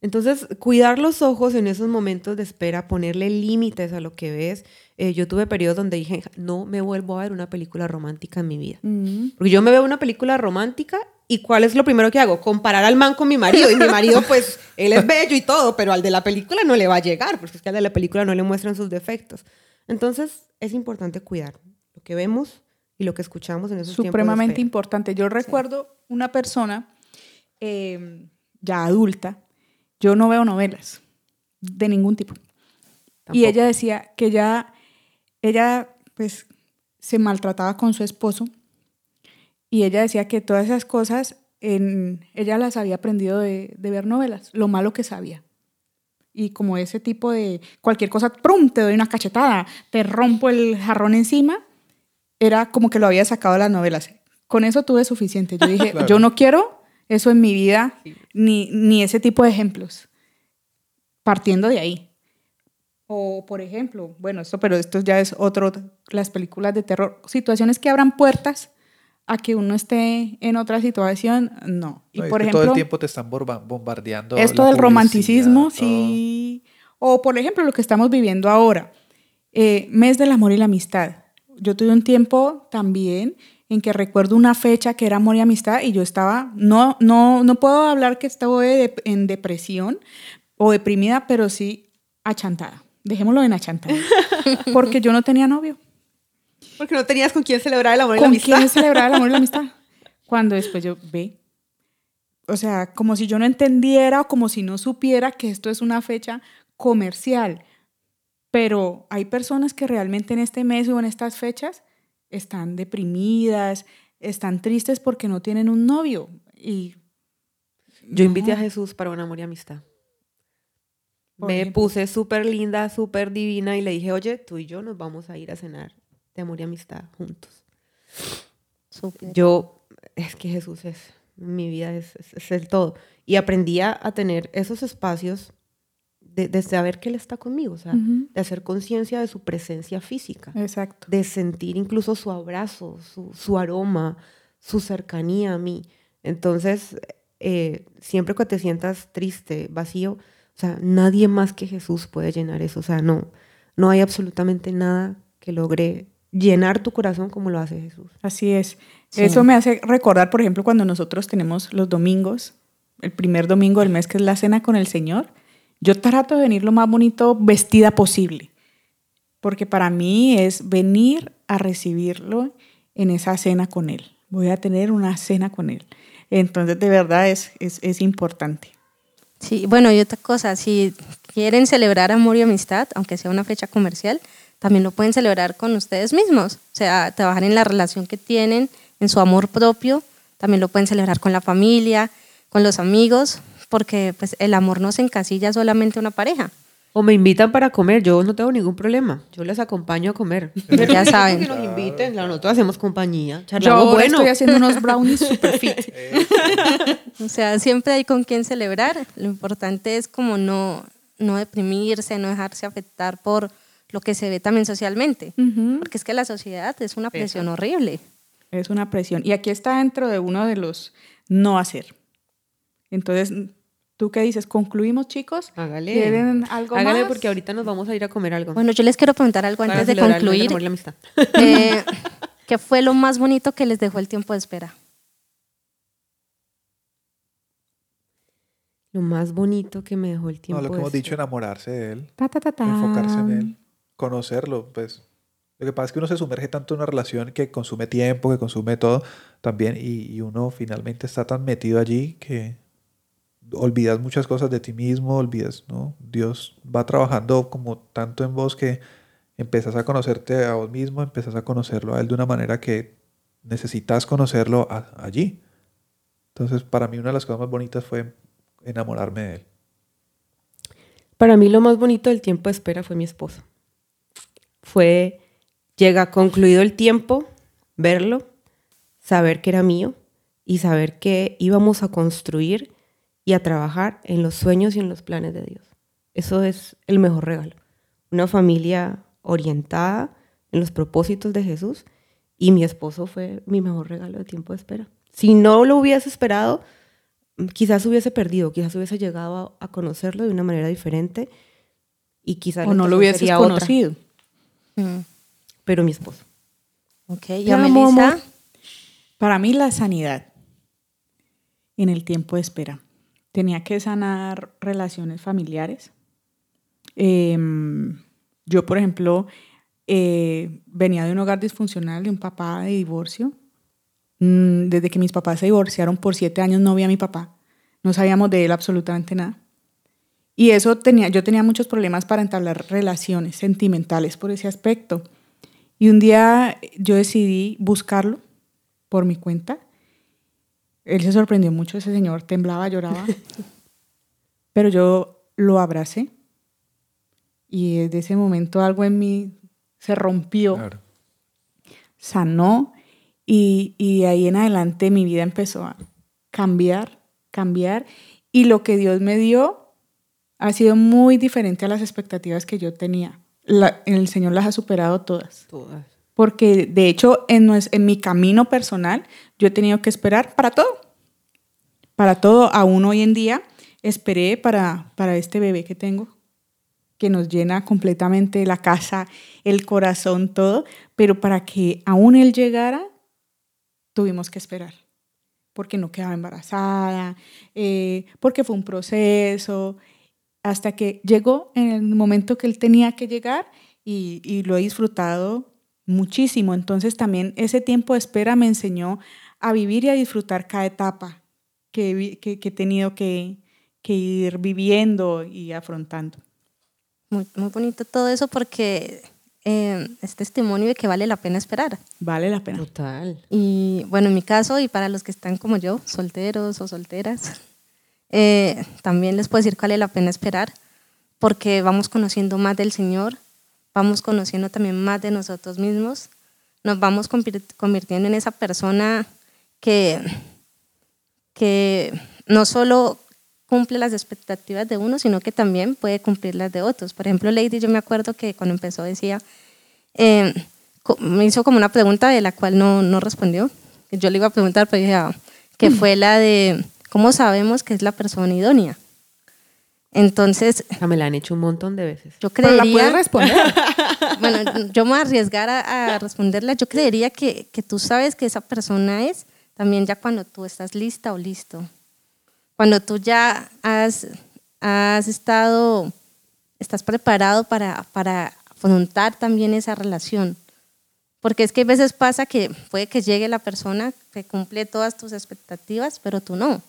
Entonces, cuidar los ojos en esos momentos de espera, ponerle límites a lo que ves. Eh, yo tuve periodos donde dije, no me vuelvo a ver una película romántica en mi vida. Mm. Porque yo me veo una película romántica y ¿cuál es lo primero que hago? Comparar al man con mi marido. Y mi marido, *laughs* pues, él es bello y todo, pero al de la película no le va a llegar, porque es que al de la película no le muestran sus defectos. Entonces, es importante cuidar lo que vemos y lo que escuchamos en esos tiempos de Supremamente importante. Yo recuerdo una persona eh, ya adulta, yo no veo novelas de ningún tipo. Y ella decía que ya, ella pues se maltrataba con su esposo y ella decía que todas esas cosas en, ella las había aprendido de, de ver novelas, lo malo que sabía. Y como ese tipo de cualquier cosa, ¡prum! te doy una cachetada, te rompo el jarrón encima, era como que lo había sacado de las novelas. Con eso tuve suficiente. Yo dije, *laughs* Claro. yo no quiero eso en mi vida, ni, ni ese tipo de ejemplos. Partiendo de ahí. O, por ejemplo, bueno, esto, pero esto ya es otro, las películas de terror, situaciones que abran puertas a que uno esté en otra situación, no. Y no, por ejemplo, todo el tiempo te están bombardeando. esto la del romanticismo, todo. sí. O por ejemplo, lo que estamos viviendo ahora, eh, mes del amor y la amistad. Yo tuve un tiempo también en que recuerdo una fecha que era amor y amistad y yo estaba, no, no, no puedo hablar que estaba de- en depresión o deprimida, pero sí achantada. Dejémoslo en achantada. *laughs* Porque yo no tenía novio. Porque no tenías con quién celebrar el amor y la ¿Con amistad. quién celebrar el amor y la amistad? *laughs* Cuando después yo ve. O sea, como si yo no entendiera o como si no supiera que esto es una fecha comercial. Pero hay personas que realmente en este mes o en estas fechas están deprimidas, están tristes porque no tienen un novio. Y Yo invité a Jesús para un amor y amistad. Me ejemplo. puse súper linda, súper divina y le dije, oye, tú y yo nos vamos a ir a cenar de amor y amistad juntos. Yo, es que Jesús es, mi vida es, es- es el todo. Y aprendí a tener esos espacios de, de saber que Él está conmigo, o sea, de hacer conciencia de su presencia física, Exacto. de sentir incluso su abrazo, su, su aroma, su cercanía a mí. Entonces, eh, siempre que te sientas triste, vacío, o sea, nadie más que Jesús puede llenar eso. O sea, no, no hay absolutamente nada que logre llenar tu corazón como lo hace Jesús. Así es. Sí. Eso me hace recordar, por ejemplo, cuando nosotros tenemos los domingos, el primer domingo del mes, que es la cena con el Señor, yo trato de venir lo más bonito vestida posible, porque para mí es venir a recibirlo en esa cena con Él. Voy a tener una cena con Él. Entonces, de verdad, es, es, es importante. Sí, bueno, y otra cosa, si quieren celebrar amor y amistad, aunque sea una fecha comercial, también lo pueden celebrar con ustedes mismos. O sea, trabajar en la relación que tienen en su amor propio, también lo pueden celebrar con la familia, con los amigos, porque pues el amor no se encasilla solamente a una pareja. O me invitan para comer, yo no tengo ningún problema. Yo les acompaño a comer. *laughs* ya saben. Que nos inviten, claro, nosotros hacemos compañía. Yo ahora estoy haciendo unos *laughs* brownies super fit. o sea, siempre hay con quién celebrar. Lo importante es como no, no deprimirse, no dejarse afectar por lo que se ve también socialmente. Porque es que la sociedad es una presión horrible. Es una presión. Y aquí está dentro de uno de los no hacer. Entonces, ¿Tú qué dices? ¿Concluimos, chicos? Hágale. ¿Quieren algo Hágale porque ahorita nos vamos a ir a comer algo. Bueno, yo les quiero preguntar algo antes de concluir. La amistad. Eh, *laughs* ¿Qué fue lo más bonito que les dejó el tiempo de espera? Lo más bonito que me dejó el tiempo. No, lo que hemos dicho, enamorarse de él. Ta, ta, ta, enfocarse en él. Conocerlo, pues. Lo que pasa es que uno se sumerge tanto en una relación que consume tiempo, que consume todo también, y uno finalmente está tan metido allí que olvidas muchas cosas de ti mismo, olvidas, ¿no? Dios va trabajando como tanto en vos que empiezas a conocerte a vos mismo, empiezas a conocerlo a Él de una manera que necesitas conocerlo allí. Entonces, para mí una de las cosas más bonitas fue enamorarme de Él. Para mí lo más bonito del tiempo de espera fue mi esposo. Fue, llega concluido el tiempo, verlo, saber que era mío y saber que íbamos a construir y a trabajar en los sueños y en los planes de Dios. Eso es el mejor regalo. Una familia orientada en los propósitos de Jesús y mi esposo fue mi mejor regalo de tiempo de espera. Si no lo hubiese esperado, quizás hubiese perdido, quizás hubiese llegado a, conocerlo de una manera diferente y quizás o no lo hubiese conocido. Mm. Pero mi esposo. Ok, ¿y a Melissa? Para mí la sanidad en el tiempo de espera tenía que sanar relaciones familiares. Em, yo, por ejemplo, eh, venía de un hogar disfuncional, de un papá de divorcio. Mm, desde que mis papás se divorciaron por siete años no vi a mi papá. No sabíamos de él absolutamente nada. Y eso tenía, yo tenía muchos problemas para entablar relaciones sentimentales por ese aspecto. Y un día yo decidí buscarlo por mi cuenta él se sorprendió mucho, ese señor temblaba, lloraba. *laughs* Pero yo lo abracé y desde ese momento algo en mí se rompió, sanó y, y de ahí en adelante mi vida empezó a cambiar, cambiar y lo que Dios me dio ha sido muy diferente a las expectativas que yo tenía. el Señor las ha superado todas. Todas porque de hecho en, mi camino personal yo he tenido que esperar para todo. Para todo, aún hoy en día, esperé para, para este bebé que tengo, que nos llena completamente la casa, el corazón, todo, pero para que aún él llegara, tuvimos que esperar, porque no quedaba embarazada, eh, porque fue un proceso, hasta que llegó en el momento que él tenía que llegar y, y lo he disfrutado muchísimo. Entonces también ese tiempo de espera me enseñó a vivir y a disfrutar cada etapa que, que, he tenido que, que, ir viviendo y afrontando. Muy, muy bonito todo eso porque eh, es testimonio de que vale la pena esperar. Vale la pena. Total. Y bueno, en mi caso y para los que están como yo, solteros o solteras, eh, también les puedo decir que vale la pena esperar porque vamos conociendo más del Señor, vamos conociendo también más de nosotros mismos, nos vamos convirtiendo en esa persona que, que no solo cumple las expectativas de uno, sino que también puede cumplir las de otros. Por ejemplo, Lady, yo me acuerdo que cuando empezó decía, em, me hizo como una pregunta de la cual no, no respondió. Yo le iba a preguntar, pero dije, ah, que fue la de, ¿cómo sabemos que es la persona idónea? Entonces. me la han hecho un montón de veces. Yo creería. la responder. *laughs* bueno, yo me voy a arriesgar a, responderla. Yo creería que, que, tú sabes que esa persona es también ya cuando tú estás lista o listo. Cuando tú ya has, has estado, estás preparado para, para afrontar también esa relación. Porque es que a veces pasa que puede que llegue la persona que cumple todas tus expectativas, pero tú no.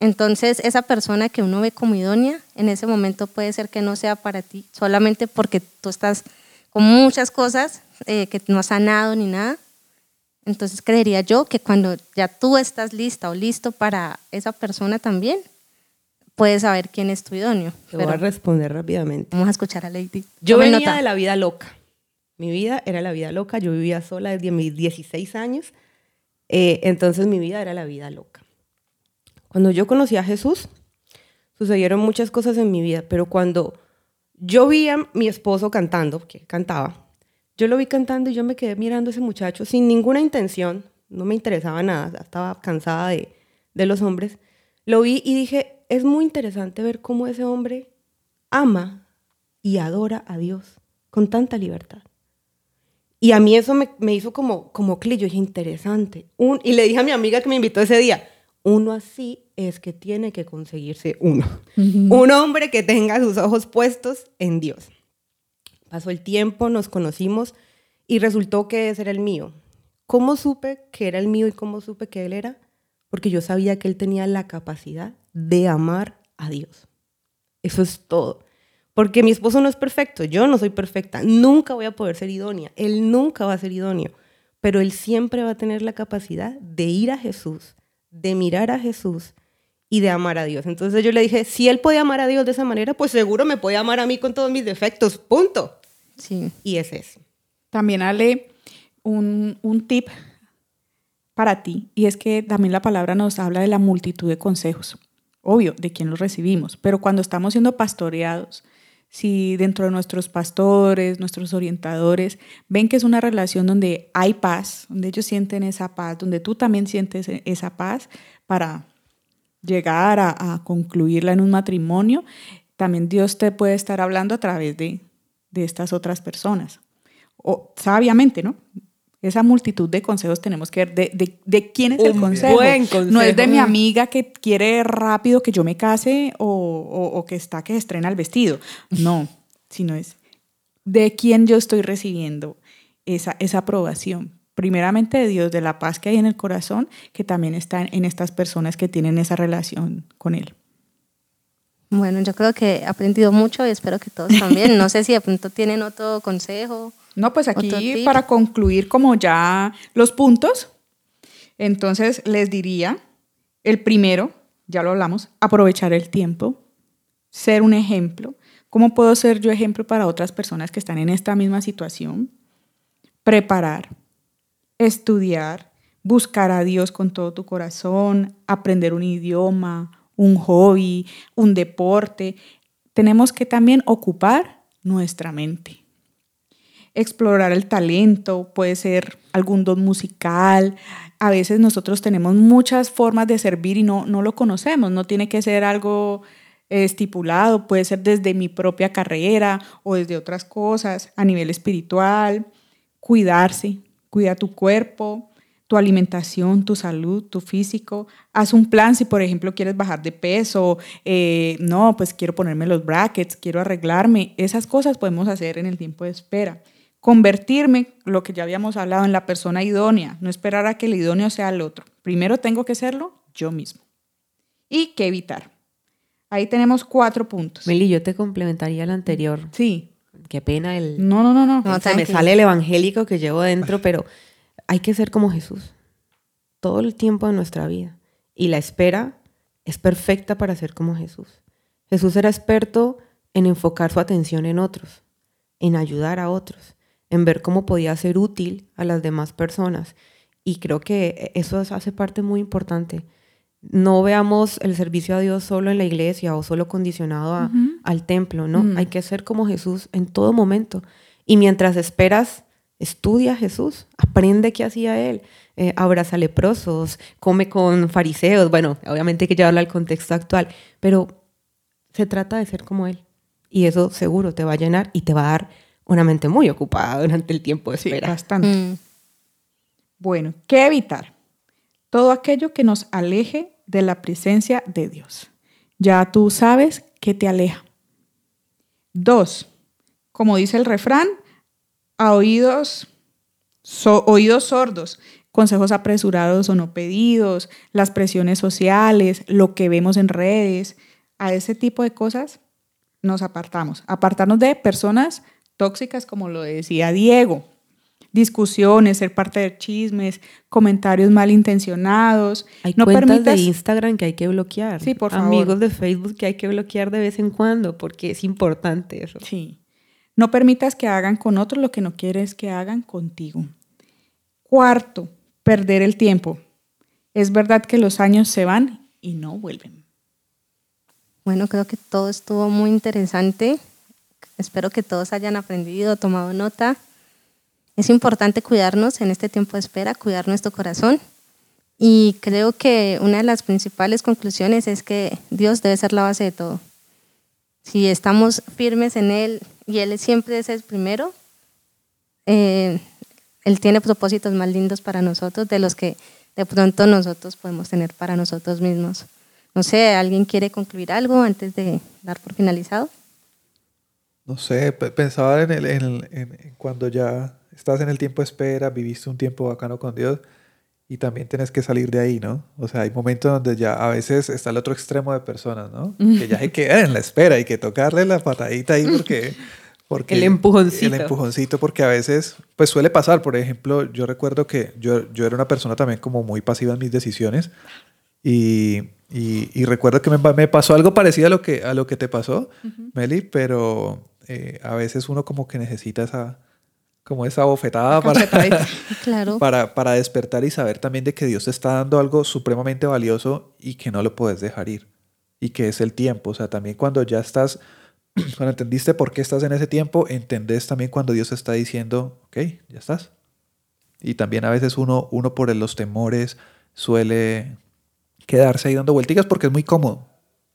Entonces, esa persona que uno ve como idónea, en ese momento puede ser que no sea para ti, solamente porque tú estás con muchas cosas eh, que no has sanado ni nada. Entonces creería yo que cuando ya tú estás lista o listo para esa persona también, puedes saber quién es tu idóneo. Te voy a responder rápidamente. Vamos a escuchar a Lady. Yo venía de la vida loca. Mi vida era la vida loca. Yo vivía sola desde mis 16 años. Eh, entonces mi vida era la vida loca. Cuando yo conocí a Jesús, sucedieron muchas cosas en mi vida, pero cuando yo vi a mi esposo cantando, que cantaba, yo lo vi cantando y yo me quedé mirando a ese muchacho sin ninguna intención, no me interesaba nada, estaba cansada de, de los hombres. Lo vi y dije, es muy interesante ver cómo ese hombre ama y adora a Dios con tanta libertad. Y a mí eso me, me hizo como, como clic, dije, interesante. Un, y le dije a mi amiga que me invitó ese día, uno así es que tiene que conseguirse uno. Un hombre que tenga sus ojos puestos en Dios. Pasó el tiempo, nos conocimos y resultó que ese era el mío. ¿Cómo supe que era el mío y cómo supe que él era? Porque yo sabía que él tenía la capacidad de amar a Dios. Eso es todo. Porque mi esposo no es perfecto, yo no soy perfecta, nunca voy a poder ser idónea, él nunca va a ser idóneo, pero él siempre va a tener la capacidad de ir a Jesús, de mirar a Jesús y de amar a Dios. Entonces yo le dije, si él puede amar a Dios de esa manera, pues seguro me puede amar a mí con todos mis defectos, punto. Sí. Y es eso. También Ale, un, un tip para ti, y es que también la palabra nos habla de la multitud de consejos, obvio, de quién los recibimos, pero cuando estamos siendo pastoreados, si dentro de nuestros pastores, nuestros orientadores, ven que es una relación donde hay paz, donde ellos sienten esa paz, donde tú también sientes e-, esa paz para llegar a, concluirla en un matrimonio, también Dios te puede estar hablando a través de, de estas otras personas. O sabiamente, ¿no? Esa multitud de consejos tenemos que ver de, de, quién es el consejo? No es de mi amiga que quiere rápido que yo me case o, o, que está que estrena el vestido. No, sino es de quién yo estoy recibiendo esa, esa aprobación. Primeramente de Dios, de la paz que hay en el corazón, que también está en estas personas que tienen esa relación con Él. Bueno, yo creo que he aprendido mucho y espero que todos también. No sé si de pronto tienen otro consejo. No, pues aquí para concluir como ya los puntos, entonces les diría, el primero, ya lo hablamos, aprovechar el tiempo, ser un ejemplo. ¿Cómo puedo ser yo ejemplo para otras personas que están en esta misma situación? Preparar, estudiar, buscar a Dios con todo tu corazón, aprender un idioma, un hobby, un deporte. Tenemos que también ocupar nuestra mente explorar el talento, puede ser algún don musical. A veces nosotros tenemos muchas formas de servir y no, no lo conocemos, no tiene que ser algo estipulado, puede ser desde mi propia carrera o desde otras cosas a nivel espiritual, cuidarse, cuida tu cuerpo, tu alimentación, tu salud, tu físico. Haz un plan si, por ejemplo, quieres bajar de peso, eh, no, pues quiero ponerme los brackets, quiero arreglarme. Esas cosas podemos hacer en el tiempo de espera convertirme, lo que ya habíamos hablado, en la persona idónea, no esperar a que el idóneo sea el otro. Primero tengo que serlo yo mismo. Y qué evitar. Ahí tenemos cuatro puntos. Meli, yo te complementaría el anterior. Sí. Qué pena el... No, no, no, no. se me sale el evangélico que llevo dentro, *laughs* pero hay que ser como Jesús. Todo el tiempo de nuestra vida. Y la espera es perfecta para ser como Jesús. Jesús era experto en enfocar su atención en otros, en ayudar a otros en ver cómo podía ser útil a las demás personas. Y creo que eso hace parte muy importante. No veamos el servicio a Dios solo en la iglesia o solo condicionado al templo, ¿no? Mm. Hay que ser como Jesús en todo momento. Y mientras esperas, estudia a Jesús, aprende qué hacía Él, eh, abraza leprosos, come con fariseos, bueno, obviamente hay que llevarlo al contexto actual, pero se trata de ser como Él. Y eso seguro te va a llenar y te va a dar una mente muy ocupada durante el tiempo de espera. Sí, bastante. Mm. Bueno, ¿qué evitar? Todo aquello que nos aleje de la presencia de Dios. Ya tú sabes que te aleja. Dos, como dice el refrán, a oídos, oídos sordos, consejos apresurados o no pedidos, las presiones sociales, lo que vemos en redes, a ese tipo de cosas nos apartamos. Apartarnos de personas tóxicas, como lo decía Diego. discusiones, ser parte de chismes, comentarios malintencionados. Hay no cuentas de Instagram que hay que bloquear. Sí, por favor. Amigos de Facebook que hay que bloquear de vez en cuando porque es importante eso. Sí. No permitas que hagan con otros lo que no quieres que hagan contigo. Cuarto, perder el tiempo. Es verdad que los años se van y no vuelven. Bueno, creo que todo estuvo muy interesante. Espero que todos hayan aprendido, tomado nota. Es importante cuidarnos en este tiempo de espera, cuidar nuestro corazón. Y creo que una de las principales conclusiones es que Dios debe ser la base de todo. Si estamos firmes en Él y Él siempre es el primero, eh, Él tiene propósitos más lindos para nosotros de los que de pronto nosotros podemos tener para nosotros mismos. No sé, ¿alguien quiere concluir algo antes de dar por finalizado? No sé, pensaba en, el, en, cuando ya estás en el tiempo de espera, viviste un tiempo bacano con Dios y también tienes que salir de ahí, ¿no? O sea, hay momentos donde ya a veces está el otro extremo de personas, ¿no? Que ya hay que quedar *laughs* en la espera, hay que tocarle la patadita ahí porque... porque el empujoncito. El empujoncito, porque a veces, pues suele pasar. Por ejemplo, yo recuerdo que yo, yo era una persona también como muy pasiva en mis decisiones y, y, recuerdo que me, me, pasó algo parecido a lo que, a lo que te pasó, Meli, pero eh, a veces uno como que necesita esa, como esa bofetada para, *laughs* claro. para, para despertar y saber también de que Dios te está dando algo supremamente valioso y que no lo puedes dejar ir. Y que es el tiempo. O sea, también cuando ya estás, *clears throat* cuando entendiste por qué estás en ese tiempo, entendés también cuando Dios está diciendo, ok, ya estás. Y también a veces uno, uno por los temores suele quedarse ahí dando vueltas porque es muy cómodo.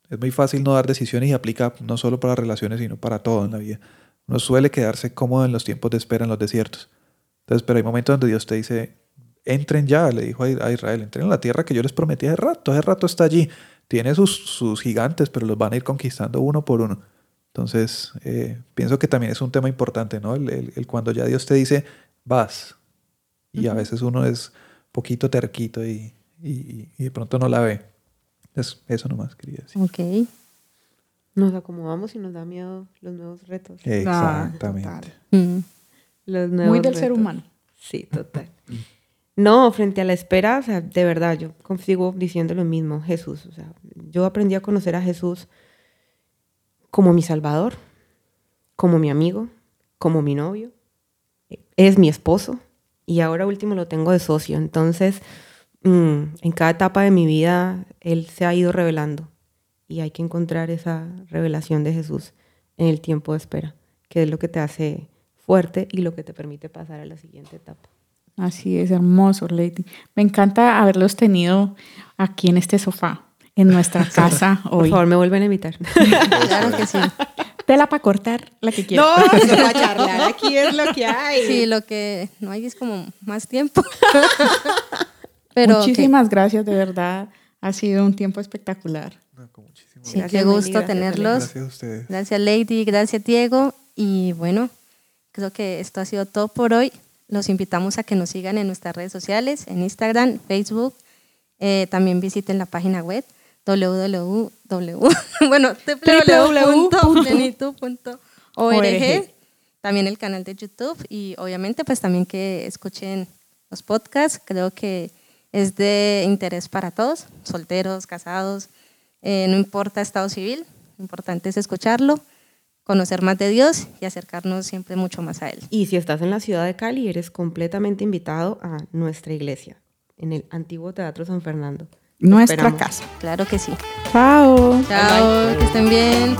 Es muy fácil no dar decisiones y aplica no solo para relaciones, sino para todo en la vida. Uno suele quedarse cómodo en los tiempos de espera en los desiertos. Entonces, pero hay momentos donde Dios te dice, entren ya, le dijo a Israel, entren en la tierra que yo les prometí hace rato, hace rato está allí. Tiene sus, sus gigantes, pero los van a ir conquistando uno por uno. Entonces, eh, pienso que también es un tema importante, ¿no? El, cuando ya Dios te dice, vas. Y a veces uno es poquito terquito y, y, de pronto no la ve. Es, eso nomás quería decir. Ok. Nos acomodamos y nos da miedo los nuevos retos. Exactamente. Mm. los nuevos Muy del ser humano. Sí, total. No, frente a la espera, o sea, de verdad, yo sigo diciendo lo mismo, Jesús. O sea, yo aprendí a conocer a Jesús como mi Salvador, como mi amigo, como mi novio, es mi esposo y ahora último lo tengo de socio. Entonces, Mm, en cada etapa de mi vida Él se ha ido revelando y hay que encontrar esa revelación de Jesús en el tiempo de espera, que es lo que te hace fuerte y lo que te permite pasar a la siguiente etapa. Así es, hermoso, Lady. Me encanta haberlos tenido aquí en este sofá, en nuestra *laughs* casa hoy. Por favor, me vuelven a invitar. *laughs* claro que sí. Tela para cortar, la que quieras. *laughs* No, para charlar, aquí es lo que hay. Sí, lo que no hay es como más tiempo. Muchísimas gracias, de verdad. Ha sido un tiempo espectacular. sí, qué gusto tenerlos. Gracias a ustedes. Gracias, Lady. Gracias, Diego. Y bueno, creo que esto ha sido todo por hoy. Los invitamos a que nos sigan en nuestras redes sociales, en Instagram, Facebook. Eh, también visiten la página web www, *laughs* bueno, www.plenitud.org. También el canal de YouTube y obviamente pues también que escuchen los podcasts. Creo que es de interés para todos, solteros, casados, eh, no importa estado civil, lo importante es escucharlo, conocer más de Dios y acercarnos siempre mucho más a Él. Y si estás en la ciudad de Cali, eres completamente invitado a nuestra iglesia, en el antiguo Teatro San Fernando. Nuestra casa. Claro que sí. Chao. Chao, que estén bien.